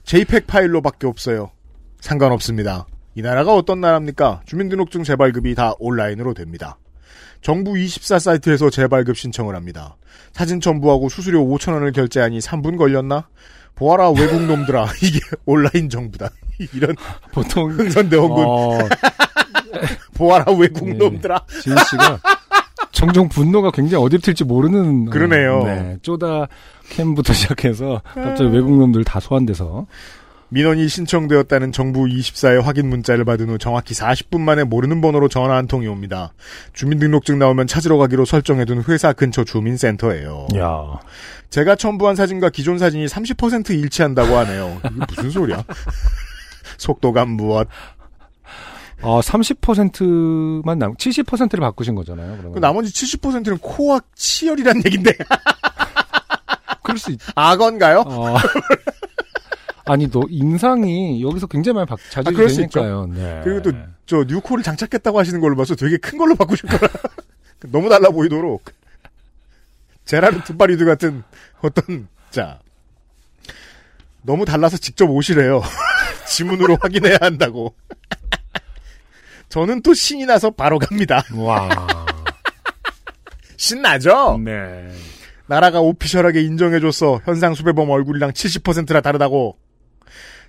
JPEG 파일로밖에 없어요. 상관없습니다. 이 나라가 어떤 나라입니까? 주민등록증 재발급이 다 온라인으로 됩니다. 정부 24 사이트에서 재발급 신청을 합니다. 사진 첨부하고 수수료 5천원을 결제하니 3분 걸렸나? 보아라 외국 놈들아 이게 온라인 정부다. 이런 보통, 흥선대원군 어, 보아라 외국 네. 놈들아. 지은 씨가 종종 분노가 굉장히 어디로 튈지 모르는. 어, 그러네요. 네. 쪼다 캠부터 시작해서 갑자기 외국 놈들 다 소환돼서. 민원이 신청되었다는 정부 24의 확인 문자를 받은 후 정확히 40분 만에 모르는 번호로 전화 한 통이 옵니다. 주민등록증 나오면 찾으러 가기로 설정해둔 회사 근처 주민센터예요. 야 제가 첨부한 사진과 기존 사진이 30% 일치한다고 하네요. 이게 무슨 소리야? 속도감 무엇? 어, 30%만 남, 70%를 바꾸신 거잖아요. 그 그러면. 나머지 70%는 코와 치열이란 얘긴데 그럴 수 있, 악어인가요? 어. 아니, 너 인상이 여기서 굉장히 많이 바, 자주 아, 그럴 수 되니까요. 네. 그리고 또 저 뉴코를 장착했다고 하시는 걸로 봐서 되게 큰 걸로 바꾸실 거라 너무 달라 보이도록 제라르 투바리드 같은 어떤 자 너무 달라서 직접 오시래요 지문으로 확인해야 한다고 저는 또 신이 나서 바로 갑니다 와. 신나죠 네. 나라가 오피셜하게 인정해줘서 현상 수배범 얼굴이랑 70%나 다르다고.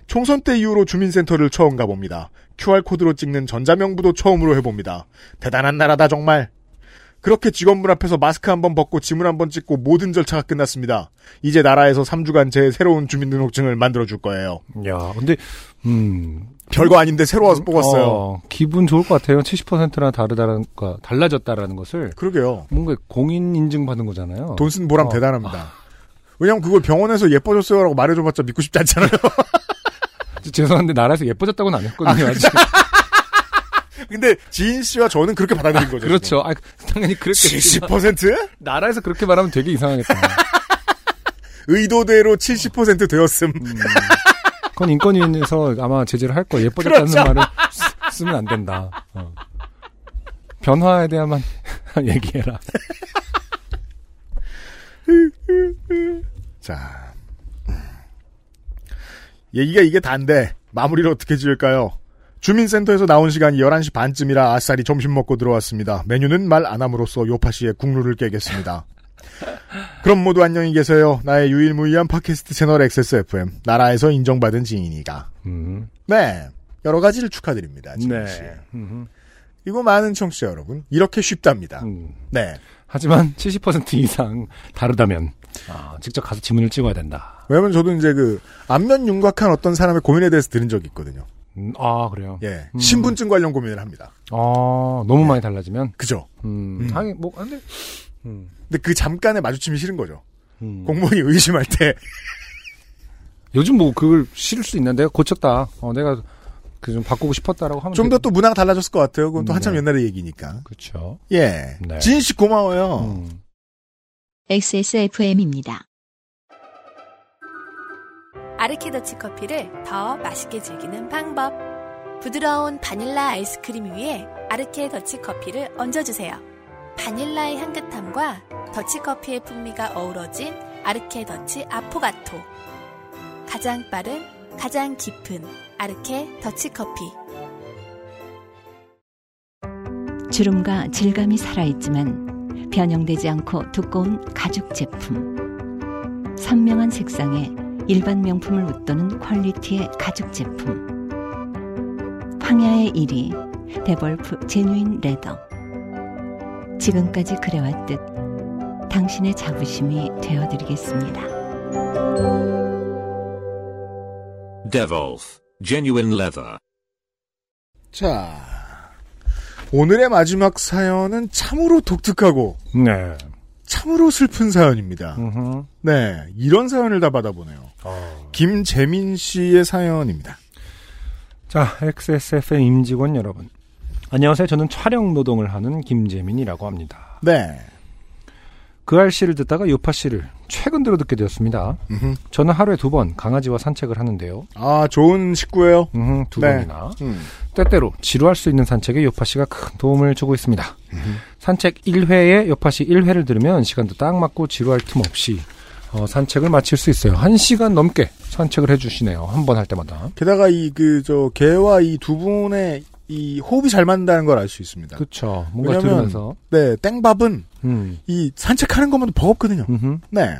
총선 때 이후로 주민센터를 처음 가봅니다. QR코드로 찍는 전자명부도 처음으로 해봅니다. 대단한 나라다 정말. 그렇게 직원분 앞에서 마스크 한 번 벗고 지문 한 번 찍고 모든 절차가 끝났습니다. 이제 나라에서 3주간 제 새로운 주민등록증을 만들어 줄 거예요. 야, 근데, 음. 별거 아닌데 새로 와서 뽑았어요. 어, 기분 좋을 것 같아요. 70%나 다르다는, 거, 달라졌다라는 것을. 그러게요. 뭔가 공인 인증 받은 거잖아요. 돈 쓴 보람 어. 대단합니다. 왜냐면 그걸 병원에서 예뻐졌어요라고 말해줘봤자 믿고 싶지 않잖아요. 죄송한데 나라에서 예뻐졌다고는 안 했거든요. 아직. 근데 지인 씨와 저는 그렇게 받아들인 거죠. 그렇죠. 아, 당연히 그렇겠지. 70%? 나라에서 그렇게 말하면 되게 이상하겠다. 의도대로 70% 되었음. 음, 그건 인권위에서 아마 제재를 할 거예요. 예뻐졌다는 그렇죠. 말을 쓰- 쓰면 안 된다. 어. 변화에 대한만 얘기해라. 자. 얘기가 이게 단데, 마무리를 어떻게 지을까요? 주민센터에서 나온 시간이 11시 반쯤이라 아싸리 점심 먹고 들어왔습니다. 메뉴는 말 안 함으로써 요파 씨의 국룰을 깨겠습니다. 그럼 모두 안녕히 계세요. 나의 유일무이한 팟캐스트 채널 XSFM. 나라에서 인정받은 지인이가. 음, 네. 여러 가지를 축하드립니다. 네. 씨. 음, 그리고 많은 청취자 여러분. 이렇게 쉽답니다. 음. 네. 하지만 70% 이상 다르다면 아, 직접 가서 지문을 찍어야 된다. 왜냐면 저도 이제 그 안면 윤곽한 어떤 사람의 고민에 대해서 들은 적이 있거든요. 음, 아 그래요. 예. 음. 신분증 관련 고민을 합니다. 아 너무 많이 달라지면 그죠? 음, 음. 하긴 뭐 근데 음, 근데 그 잠깐의 마주침이 싫은 거죠. 음. 공무원이 의심할 때. 요즘 뭐 그걸 실을 수 있나? 내가 고쳤다. 어, 내가 그 좀 바꾸고 싶었다라고 하면 좀 더 또 문화가 달라졌을 것 같아요. 그건 또 한참 네. 옛날의 얘기니까. 그렇죠. 예. 네. 지인 씨 고마워요. 음. XSFM입니다. 아르케더치 커피를 더 맛있게 즐기는 방법. 부드러운 바닐라 아이스크림 위에 아르케 더치 커피를 얹어주세요. 바닐라의 향긋함과 더치 커피의 풍미가 어우러진 아르케 더치 아포가토. 가장 빠른, 가장 깊은 아르케 더치 커피. 주름과 질감이 살아있지만 변형되지 않고 두꺼운 가죽 제품. 선명한 색상에 일반 명품을 웃도는 퀄리티의 가죽 제품. 황야의 1위 데볼프 genuine leather. 지금까지 그래왔듯 당신의 자부심이 되어드리겠습니다. Devolf Genuine Leather. 자. 오늘의 마지막 사연은 참으로 독특하고 네. 참으로 슬픈 사연입니다. 음흠. 네. 이런 사연을 다 받아보네요. 어. 김재민 씨의 사연입니다. 자, XSFM 임직원 여러분. 안녕하세요. 저는 촬영 노동을 하는 김재민이라고 합니다. 네. 그 알 씨를 듣다가 요파 씨를 최근 들어 듣게 되었습니다. 음흠. 저는 하루에 두 번 강아지와 산책을 하는데요. 아, 좋은 식구예요. 음, 두 네. 번이나. 음. 때때로 지루할 수 있는 산책에 요파 씨가 큰 도움을 주고 있습니다. 산책 1회에 요파 씨 1회를 들으면 시간도 딱 맞고 지루할 틈 없이 어, 산책을 마칠 수 있어요. 한 시간 넘게 산책을 해주시네요. 한 번 할 때마다. 게다가 이 그 저 개와 이 두 분의 이 호흡이 잘 맞는다는 걸 알 수 있습니다. 그쵸. 뭔가 들으면서. 네, 땡밥은 음. 이 산책하는 것만도 버겁거든요. 음흠. 네.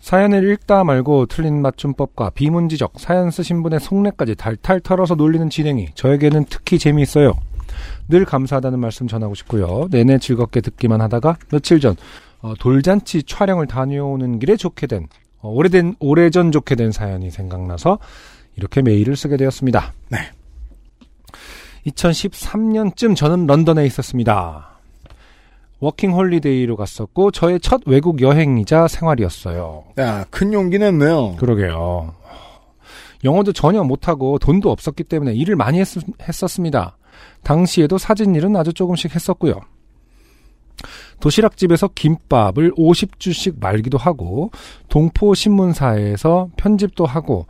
사연을 읽다 말고 틀린 맞춤법과 비문지적, 사연 쓰신 분의 속내까지 달탈 털어서 놀리는 진행이 저에게는 특히 재미있어요. 늘 감사하다는 말씀 전하고 싶고요. 내내 즐겁게 듣기만 하다가 며칠 전 어, 돌잔치 촬영을 다녀오는 길에 좋게 된 어, 오래된 오래전 좋게 된 사연이 생각나서 이렇게 메일을 쓰게 되었습니다. 네. 2013년쯤 저는 런던에 있었습니다. 워킹 홀리데이로 갔었고 저의 첫 외국 여행이자 생활이었어요. 야, 큰 용기 냈네요. 그러게요. 영어도 전혀 못하고 돈도 없었기 때문에 일을 많이 했, 었습니다 당시에도 사진 일은 아주 조금씩 했었고요. 도시락집에서 김밥을 50줄씩 말기도 하고 동포 신문사에서 편집도 하고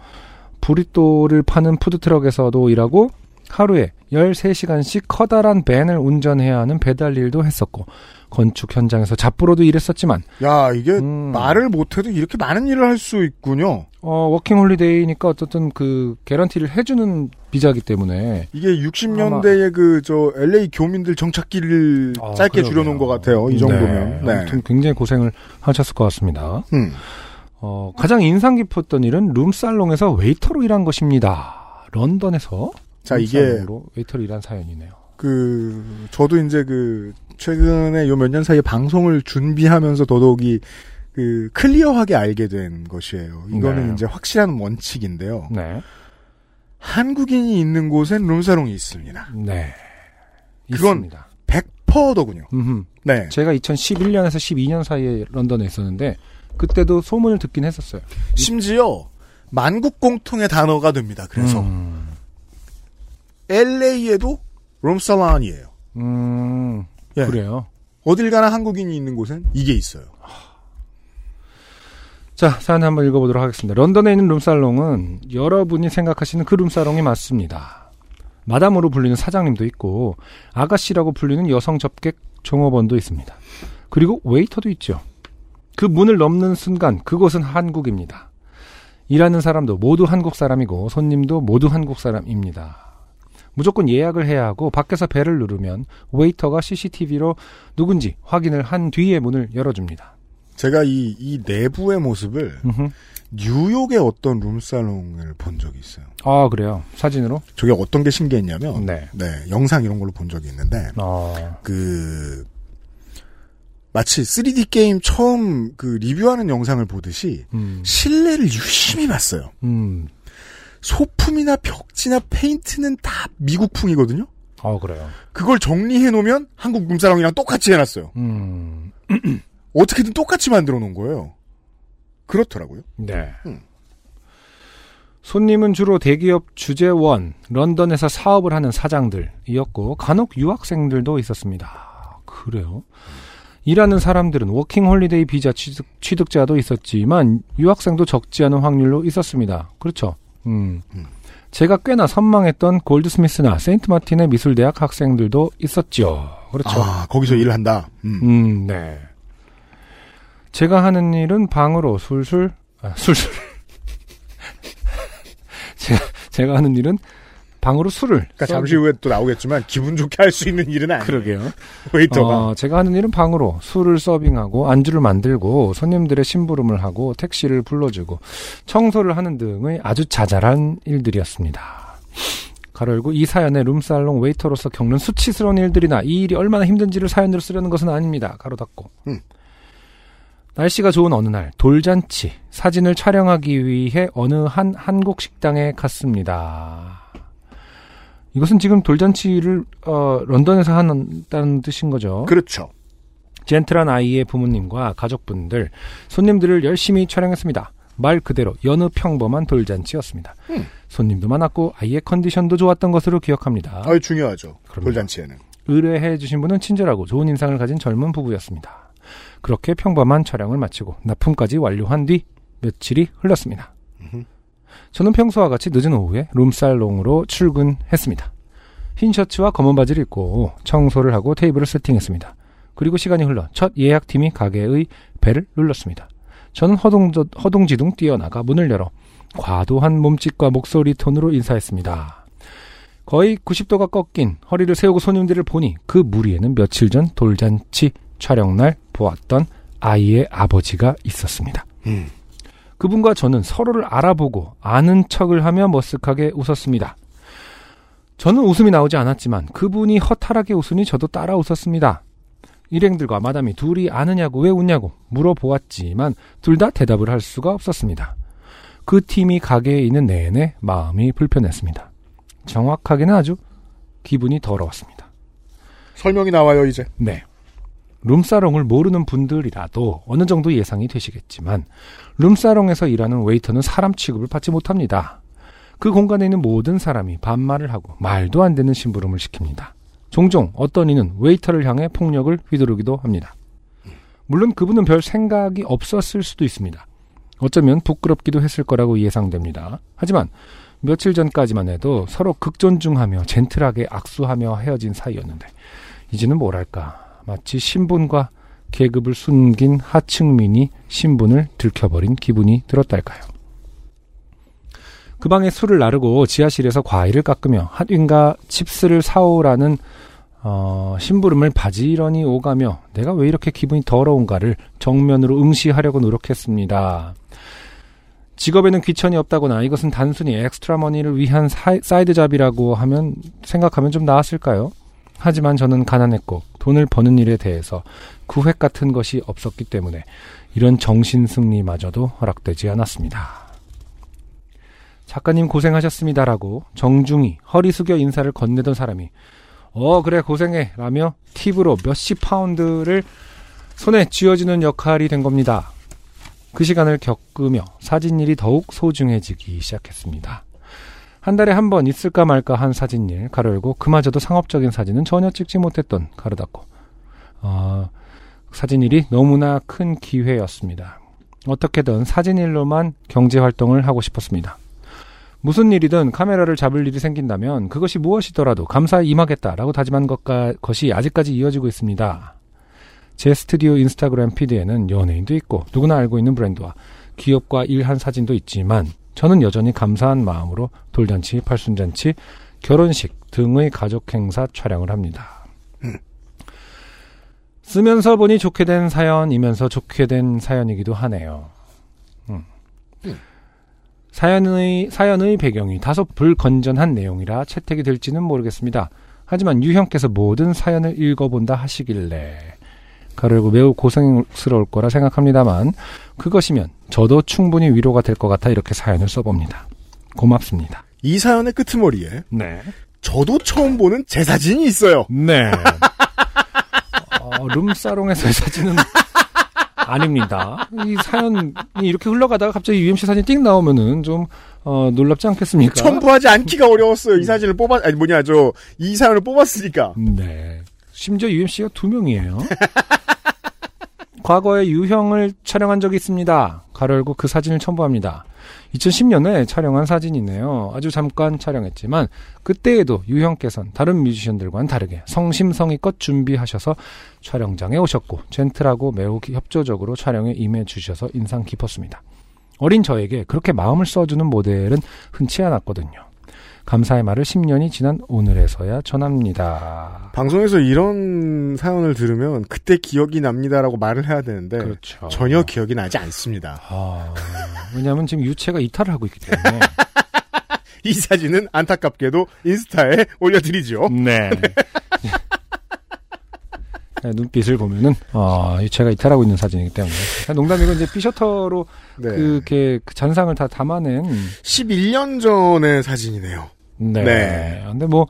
브리또를 파는 푸드트럭에서도 일하고 하루에 13시간씩 커다란 밴을 운전해야 하는 배달 일도 했었고 건축 현장에서 잡부로도 일했었지만 야, 이게 음. 말을 못해도 이렇게 많은 일을 할 수 있군요. 어, 워킹 홀리데이니까 어쨌든 그 개런티를 해주는 비자기 때문에 이게 60년대의 그 저 LA 교민들 정착기를 아, 짧게 그러게요. 줄여놓은 것 같아요. 이 정도면. 네. 아무튼 굉장히 고생을 하셨을 것 같습니다. 음. 어, 가장 인상 깊었던 일은 룸살롱에서 웨이터로 일한 것입니다. 런던에서 자, 이게 웨이터로 일한 사연이네요. 그 저도 이제 그 최근에 요 몇 년 사이에 방송을 준비하면서 더더욱이 그 clear하게 알게 된 것이에요. 이거는 네. 이제 확실한 원칙인데요. 네. 한국인이 있는 곳엔 룸사롱이 있습니다. 네. 그건 있습니다. 100%더군요. 음흠. 네. 제가 2011년에서 12년 사이에 런던에 있었는데 그때도 소문을 듣긴 했었어요. 심지어 만국 공통의 단어가 됩니다. 그래서 음, LA에도 룸살롱이에요. 음, 예. 그래요. 어딜 가나 한국인이 있는 곳엔 이게 있어요. 자, 사연 한번 읽어보도록 하겠습니다. 런던에 있는 룸살롱은 여러분이 생각하시는 그 룸살롱이 맞습니다. 마담으로 불리는 사장님도 있고 아가씨라고 불리는 여성 접객 종업원도 있습니다. 그리고 웨이터도 있죠. 그 문을 넘는 순간 그곳은 한국입니다. 일하는 사람도 모두 한국 사람이고 손님도 모두 한국 사람입니다. 무조건 예약을 해야 하고 밖에서 벨을 누르면 웨이터가 CCTV로 누군지 확인을 한 뒤에 문을 열어줍니다. 제가 이, 이 내부의 모습을. 뉴욕의 어떤 룸살롱을 본 적이 있어요. 아 그래요? 사진으로? 저게 어떤 게 신기했냐면, 네. 영상 이런 걸로 본 적이 있는데, 어, 그, 마치 3D 게임 처음 그 리뷰하는 영상을 보듯이 음, 실내를 유심히 봤어요. 음, 소품이나 벽지나 페인트는 다 미국풍이거든요? 어 그래요. 그걸 정리해 놓으면 한국 룸사롱이랑 똑같이 해놨어요. 음, 어떻게든 똑같이 만들어 놓은 거예요. 그렇더라고요. 네. 음. 손님은 주로 대기업 주재원, 런던에서 사업을 하는 사장들이었고 간혹 유학생들도 있었습니다. 그래요? 일하는 사람들은 워킹 홀리데이 비자 취득, 취득자도 있었지만 유학생도 적지 않은 확률로 있었습니다. 그렇죠. 음. 음. 제가 꽤나 선망했던 골드스미스나 세인트 마틴의 미술대학 학생들도 있었죠. 그렇죠. 아, 거기서 일을 한다. 음. 음, 네. 제가 하는 일은 방으로 술술, 아, 술술. 제가, 제가 하는 일은 방으로 술을. 그러니까 잠시 후에 또 나오겠지만 기분 좋게 할 수 있는 일은 아니에요. 그러게요. 웨이터가. 어, 제가 하는 일은 방으로 술을 서빙하고 안주를 만들고 손님들의 심부름을 하고 택시를 불러주고 청소를 하는 등의 아주 자잘한 일들이었습니다. 가로 열고 이 사연에 룸살롱 웨이터로서 겪는 수치스러운 일들이나 이 일이 얼마나 힘든지를 사연으로 쓰려는 것은 아닙니다. 가로 닫고. 음. 날씨가 좋은 어느 날 돌잔치 사진을 촬영하기 위해 어느 한 한국 식당에 갔습니다. 이것은 지금 돌잔치를 어, 런던에서 한다는 뜻인 거죠. 그렇죠. 젠틀한 아이의 부모님과 가족분들, 손님들을 열심히 촬영했습니다. 말 그대로 여느 평범한 돌잔치였습니다. 음. 손님도 많았고 아이의 컨디션도 좋았던 것으로 기억합니다. 아주 중요하죠. 그럼요. 돌잔치에는. 의뢰해 주신 분은 친절하고 좋은 인상을 가진 젊은 부부였습니다. 그렇게 평범한 촬영을 마치고 납품까지 완료한 뒤 며칠이 흘렀습니다. 저는 평소와 같이 늦은 오후에 룸살롱으로 출근했습니다. 흰 셔츠와 검은 바지를 입고 청소를 하고 테이블을 세팅했습니다. 그리고 시간이 흘러 첫 예약팀이 가게의 벨을 눌렀습니다. 저는 허둥, 허둥지둥 뛰어나가 문을 열어 과도한 몸짓과 목소리 톤으로 인사했습니다. 거의 90도가 꺾인 허리를 세우고 손님들을 보니 그 무리에는 며칠 전 돌잔치 촬영날 보았던 아이의 아버지가 있었습니다. 음. 그분과 저는 서로를 알아보고 아는 척을 하며 머쓱하게 웃었습니다. 저는 웃음이 나오지 않았지만 그분이 허탈하게 웃으니 저도 따라 웃었습니다. 일행들과 마담이 둘이 아느냐고 왜 웃냐고 물어보았지만 둘 다 대답을 할 수가 없었습니다. 그 팀이 가게에 있는 내내 마음이 불편했습니다. 정확하게는 아주 기분이 더러웠습니다. 설명이 나와요, 이제. 네. 룸사롱을 모르는 분들이라도 어느 정도 예상이 되시겠지만 룸사롱에서 일하는 웨이터는 사람 취급을 받지 못합니다. 그 공간에 있는 모든 사람이 반말을 하고 말도 안 되는 심부름을 시킵니다. 종종 어떤 이는 웨이터를 향해 폭력을 휘두르기도 합니다. 물론 그분은 별 생각이 없었을 수도 있습니다. 어쩌면 부끄럽기도 했을 거라고 예상됩니다. 하지만 며칠 전까지만 해도 서로 극존중하며 젠틀하게 악수하며 헤어진 사이였는데 이제는 뭐랄까 마치 신분과 계급을 숨긴 하층민이 신분을 들켜버린 기분이 들었달까요. 그 방에 술을 나르고 지하실에서 과일을 깎으며 핫윈과 칩스를 사오라는 어, 심부름을 바지런히 오가며 내가 왜 이렇게 기분이 더러운가를 정면으로 응시하려고 노력했습니다. 직업에는 귀천이 없다거나 이것은 단순히 extra money를 위한 사이, side job이라고 하면 생각하면 좀 나았을까요? 하지만 저는 가난했고 돈을 버는 일에 대해서 구획 같은 것이 없었기 때문에 이런 정신 승리마저도 허락되지 않았습니다. 작가님 고생하셨습니다라고 정중히 허리 숙여 인사를 건네던 사람이 어 그래 고생해 라며 팁으로 몇십 파운드를 손에 쥐어주는 역할이 된 겁니다. 그 시간을 겪으며 사진 일이 더욱 소중해지기 시작했습니다. 한 달에 한 번 있을까 말까 한 사진일 가로 열고 그마저도 상업적인 사진은 전혀 찍지 못했던 가로 닫고 어, 사진일이 너무나 큰 기회였습니다. 어떻게든 사진일로만 경제 활동을 하고 싶었습니다. 무슨 일이든 카메라를 잡을 일이 생긴다면 그것이 무엇이더라도 감사히 임하겠다라고 다짐한 것가, 것이 아직까지 이어지고 있습니다. 제 스튜디오 인스타그램 피드에는 연예인도 있고 누구나 알고 있는 브랜드와 기업과 일한 사진도 있지만 저는 여전히 감사한 마음으로 돌잔치, 팔순잔치, 결혼식 등의 가족 행사 촬영을 합니다. 쓰면서 보니 좋게 된 사연이면서 좋게 된 사연이기도 하네요. 음. 사연의, 사연의 배경이 다소 불건전한 내용이라 채택이 될지는 모르겠습니다. 하지만 유형께서 모든 사연을 읽어본다 하시길래 가르고 매우 고생스러울 거라 생각합니다만 그것이면 저도 충분히 위로가 될 것 같아 이렇게 사연을 써봅니다. 고맙습니다. 이 사연의 끄트머리에 네. 저도 처음 보는 제 사진이 있어요. 네. 어, 룸사롱에서의 사진은 아닙니다. 이 사연이 이렇게 흘러가다가 갑자기 UMC 사진 띵 나오면은 좀 어, 놀랍지 않겠습니까? 첨부하지 않기가 어려웠어요. 이 사진을 뽑았 아니 뭐냐 저 이 사연을 뽑았으니까. 네. 심지어 UMC가 두 명이에요. 과거에 유형을 촬영한 적이 있습니다. 가로 열고 그 사진을 첨부합니다. 2010년에 촬영한 사진이네요. 아주 잠깐 촬영했지만 그때에도 유형께서는 다른 뮤지션들과는 다르게 성심성의껏 준비하셔서 촬영장에 오셨고 젠틀하고 매우 협조적으로 촬영에 임해 주셔서 인상 깊었습니다. 어린 저에게 그렇게 마음을 써주는 모델은 흔치 않았거든요. 감사의 말을 10년이 지난 오늘에서야 전합니다. 방송에서 이런 사연을 들으면 그때 기억이 납니다라고 말을 해야 되는데 그렇죠. 전혀 기억이 나지 않습니다. 아, 왜냐하면 지금 유체가 이탈을 하고 있기 때문에. 이 사진은 안타깝게도 인스타에 올려드리죠. 네. 네, 눈빛을 보면은 아 유체가 이탈하고 있는 사진이기 때문에 농담이고 이제 피셔터로 네. 그게 그 잔상을 다 담아낸 11년 전의 사진이네요. 네. 네. 근데 뭐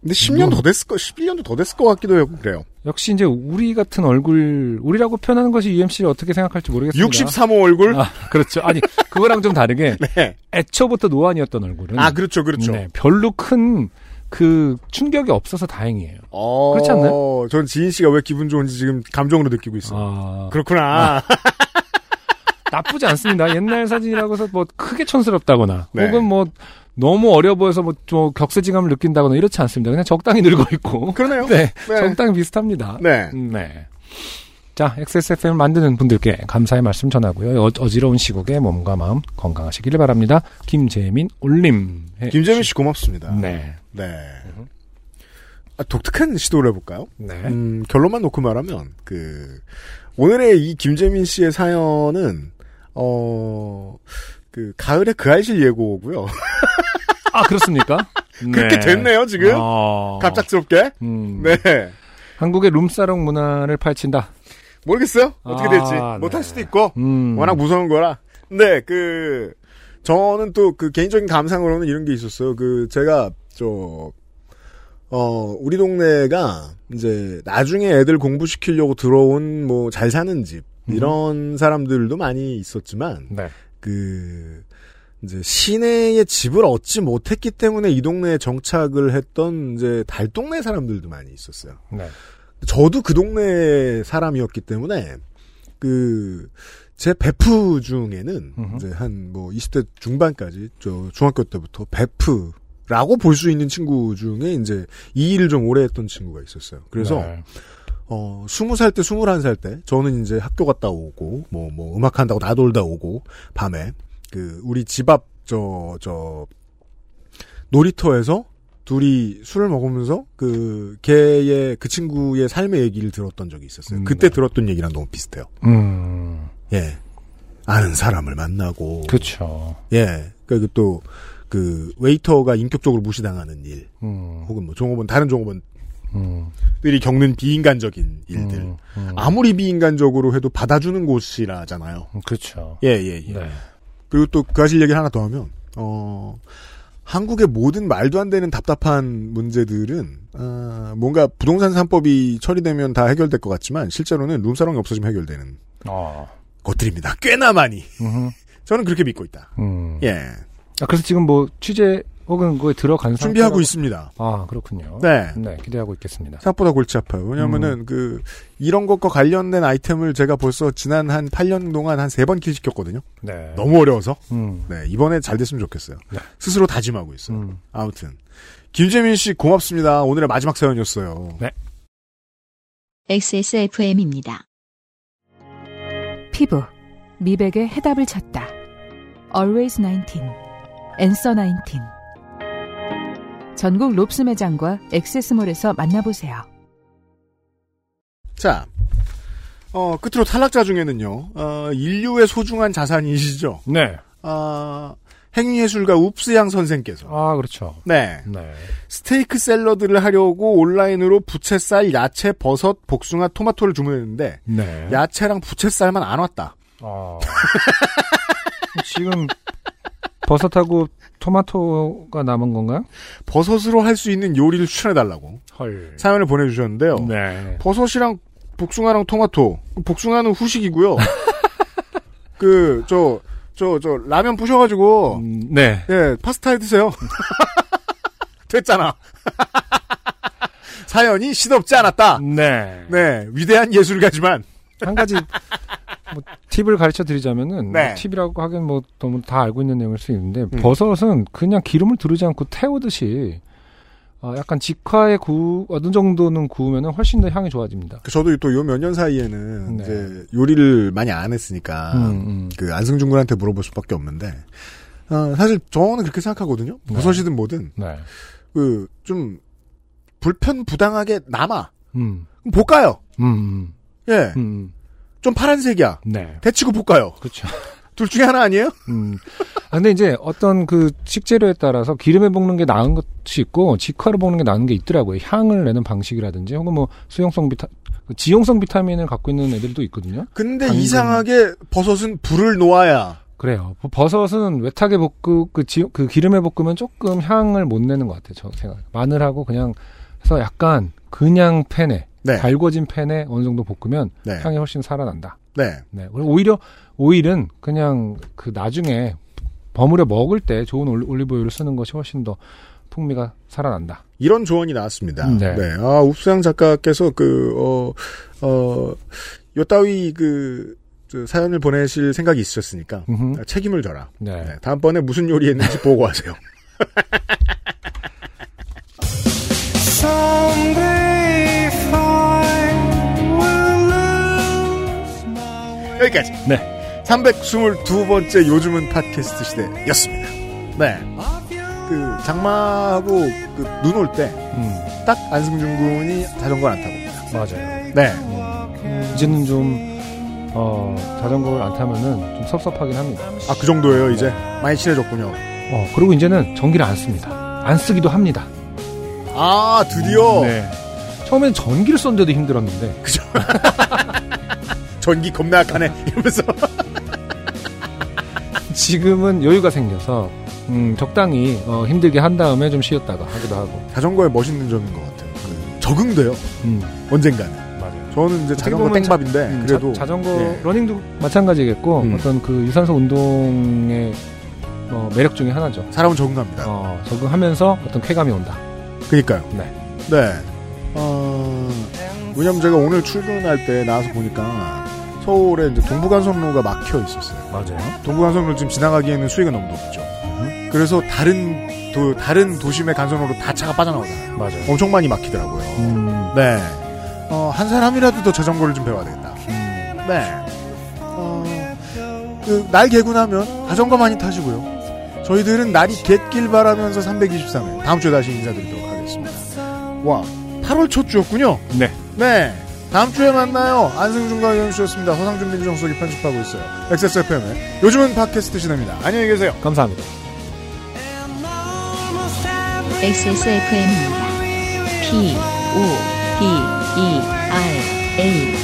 근데 10년 더 됐을 거, 11년도 더 됐을 것 같기도 해요. 그래요. 역시 이제 우리 같은 얼굴 우리라고 표현하는 것이 UMC를 어떻게 생각할지 모르겠습니다. 63호 얼굴? 아, 그렇죠. 아니 그거랑 좀 다르게 네. 애초부터 노안이었던 얼굴은 아, 그렇죠, 그렇죠. 네, 별로 큰 그 충격이 없어서 다행이에요. 어, 그렇지 않나요? 전 지인 씨가 왜 기분 좋은지 지금 감정으로 느끼고 있어요. 아, 그렇구나. 나쁘지 않습니다. 옛날 사진이라고 해서 뭐 크게 촌스럽다거나 네. 혹은 뭐 너무 어려 보여서 뭐 좀 격세지감을 느낀다거나 이렇지 않습니다. 그냥 적당히 늙어 있고 그러네요. 네, 네. 적당히 비슷합니다. 네. 네. 자, XSFM을 만드는 분들께 감사의 말씀 전하고요. 어, 어지러운 시국에 몸과 마음 건강하시기를 바랍니다. 김재민 올림. 해 김재민 씨 고맙습니다. 네. 네. 아, 독특한 시도를 해볼까요? 네. 음, 결론만 놓고 말하면, 그, 오늘의 이 김재민 씨의 사연은, 어, 그, 가을의 그 알실 예고고요. 아, 그렇습니까? 그렇게 됐네요, 지금. 어. 갑작스럽게. 음. 네. 한국의 룸사롱 문화를 펼친다. 모르겠어요? 어떻게 아, 될지. 네. 못할 수도 있고. 음. 워낙 무서운 거라. 근데 그 저는 또 그 개인적인 감상으로는 이런 게 있었어요. 그 제가 저 어, 우리 동네가 이제 나중에 애들 공부시키려고 들어온 뭐 잘 사는 집 이런 사람들도 많이 있었지만 네. 그 이제 시내에 집을 얻지 못했기 때문에 이 동네에 정착을 했던 이제 달동네 사람들도 많이 있었어요. 네. 저도 그 동네 사람이었기 때문에 그 제 베프 중에는 음흠. 이제 한 뭐 20대 중반까지 저 중학교 때부터 베프라고 볼 수 있는 친구 중에 이제 이 일을 좀 오래 했던 친구가 있었어요. 그래서 네. 어 20살 때 21살 때 저는 이제 학교 갔다 오고 뭐 뭐 음악 한다고 나돌다 오고 밤에 그 우리 집앞저저 놀이터에서 둘이 술을 먹으면서 그 걔의 그 친구의 삶의 얘기를 들었던 적이 있었어요. 음, 그때 네. 들었던 얘기랑 너무 비슷해요. 음. 예. 아는 사람을 만나고 그쵸. 예. 그러니까 또 그 웨이터가 인격적으로 무시당하는 일 음. 혹은 뭐 종업원 다른 종업원 들이 음. 겪는 비인간적인 일들 음. 음. 아무리 비인간적으로 해도 받아주는 곳이라잖아요. 그쵸. 예, 예, 예. 네. 그리고 또그 사실 얘기를 하나 더 하면, 어, 한국의 모든 말도 안 되는 답답한 문제들은, 아, 뭔가 부동산 3법이 처리되면 다 해결될 것 같지만, 실제로는 룸사롱이 없어지면 해결되는 어. 것들입니다. 꽤나 많이. 저는 그렇게 믿고 있다. 음. 예. 아, 그래서 지금 뭐 취재 혹은 그거에 들어간 상태 준비하고 있습니다. 아 그렇군요. 네. 네, 기대하고 있겠습니다. 생각보다 골치 아파요. 왜냐면은 음. 그 이런 것과 관련된 아이템을 제가 벌써 지난 한 8년 동안 한 세 번 킬 시켰거든요. 네. 너무 어려워서. 음. 네, 이번에 잘 됐으면 좋겠어요. 네. 스스로 다짐하고 있어요. 음. 아무튼 김재민 씨 고맙습니다. 오늘의 마지막 사연이었어요. 네. XSFM입니다. 피부 미백의 해답을 찾다. Always 19. Answer 19. 전국 롭스 매장과 액세스몰에서 만나보세요. 자, 어, 끝으로 탈락자 중에는요, 어, 인류의 소중한 자산이시죠. 네. 아, 행위예술가 웁스양 선생께서. 아 그렇죠. 네. 네. 스테이크 샐러드를 하려고 온라인으로 부채살, 야채, 버섯, 복숭아, 토마토를 주문했는데, 네. 야채랑 부채살만 안 왔다. 아. 지금 버섯하고 토마토가 남은 건가요? 버섯으로 할 수 있는 요리를 추천해달라고 헐. 사연을 보내주셨는데요. 네. 버섯이랑 복숭아랑 토마토. 복숭아는 후식이고요. 그, 저, 저, 저, 라면 부셔가지고, 음, 네. 예, 파스타 해 드세요. 됐잖아. 사연이 시덥지 않았다. 네. 네, 위대한 예술가지만, 한 가지 뭐 팁을 가르쳐 드리자면은 네. 뭐 팁이라고 하긴 뭐 너무 다 알고 있는 내용일 수 있는데 음. 버섯은 그냥 기름을 두르지 않고 태우듯이 어, 약간 직화에 구 어느 정도는 구우면은 훨씬 더 향이 좋아집니다. 그 저도 또 요 몇 년 사이에는 네. 이제 요리를 많이 안 했으니까, 음, 음. 그 안승준 군한테 물어볼 수밖에 없는데, 어, 사실 저는 그렇게 생각하거든요. 네. 버섯이든 뭐든, 네. 그, 좀, 불편 부당하게 남아. 음. 볶아요. 음. 음. 예. 음. 좀 파란색이야. 네. 데치고 볶아요. 그렇죠. 둘 중에 하나 아니에요? 음. 아, 근데 이제 어떤 그 식재료에 따라서 기름에 볶는 게 나은 것이 있고 직화로 볶는 게 나은 게 있더라고요. 향을 내는 방식이라든지 혹은 뭐 수용성 비타 그 지용성 비타민을 갖고 있는 애들도 있거든요. 근데 당근. 이상하게 버섯은 불을 놓아야. 그래요. 버- 버섯은 외탁에 볶고 그, 지, 그 기름에 볶으면 조금 향을 못 내는 것 같아요. 저 생각. 마늘하고 그냥 해서 약간 그냥 팬에 네. 달궈진 팬에 어느 정도 볶으면 네. 향이 훨씬 살아난다. 네. 네. 오히려 오일은 그냥 그 나중에 버무려 먹을 때 좋은 올리- 올리브오일을 쓰는 것이 훨씬 더 풍미가 살아난다. 이런 조언이 나왔습니다. 네. 아, 웁수양 작가께서 그, 어, 어, 요 따위 그, 저 사연을 보내실 생각이 있으셨으니까 음흠. 아, 책임을 져라. 네. 네, 다음번에 무슨 요리 했는지 보고하세요. 여기까지. 네. 322번째 요즘은 팟캐스트 시대였습니다. 네. 그, 장마하고 그 눈 올 때, 음, 딱 안승준 군이 자전거를 안 타고. 맞아요. 네. 이제는 좀 어, 자전거를 안 타면은 좀 섭섭하긴 합니다. 아, 그 정도예요, 이제. 많이 친해졌군요. 어, 그리고 이제는 전기를 안 씁니다. 안 쓰기도 합니다. 아, 드디어. 네. 처음엔 전기를 썼는데도 힘들었는데 전기 겁나 약하네. 이러면서. 지금은 여유가 생겨서 음, 적당히 어, 힘들게 한 다음에 좀 쉬었다가 하기도 하고. 자전거의 멋있는 점인 것 같아요. 그 적응돼요. 음, 언젠가는. 맞아요. 저는 이제 자전거 땡밥인데, 음, 그래도. 자, 전거 예. 러닝도 마찬가지겠고 음. 어떤 그 유산소 운동의 어, 매력 중에 하나죠. 사람은 적응합니다. 어, 적응하면서 어떤 쾌감이 온다. 그니까요. 네. 네. 어, 왜냐면 제가 오늘 출근할 때 나와서 보니까 서울에 이제 동부간선로가 막혀 있었어요. 맞아요. 동부간선로 지금 지나가기에는 수위가 너무 높죠. 그래서 다른 도, 다른 도심의 간선로로 다 차가 빠져나오잖아요. 맞아요. 엄청 많이 막히더라고요. 음, 네. 어, 한 사람이라도 더 자전거를 좀 배워야 되겠다. 음, 네. 어, 그, 날 개고 나면 자전거 많이 타시고요. 저희들은 날이 갯길 바라면서 323회. 다음 주에 다시 인사드리도록 하겠습니다. 와, 8월 첫 주였군요. 네. 네. 다음 주에 만나요. 안승준과 이현수였습니다. 서상준 민정수석이 편집하고 있어요. XSFM의 요즘은 팟캐스트 시대입니다. 안녕히 계세요. 감사합니다. XSFM입니다. P, O, D, E, R, A.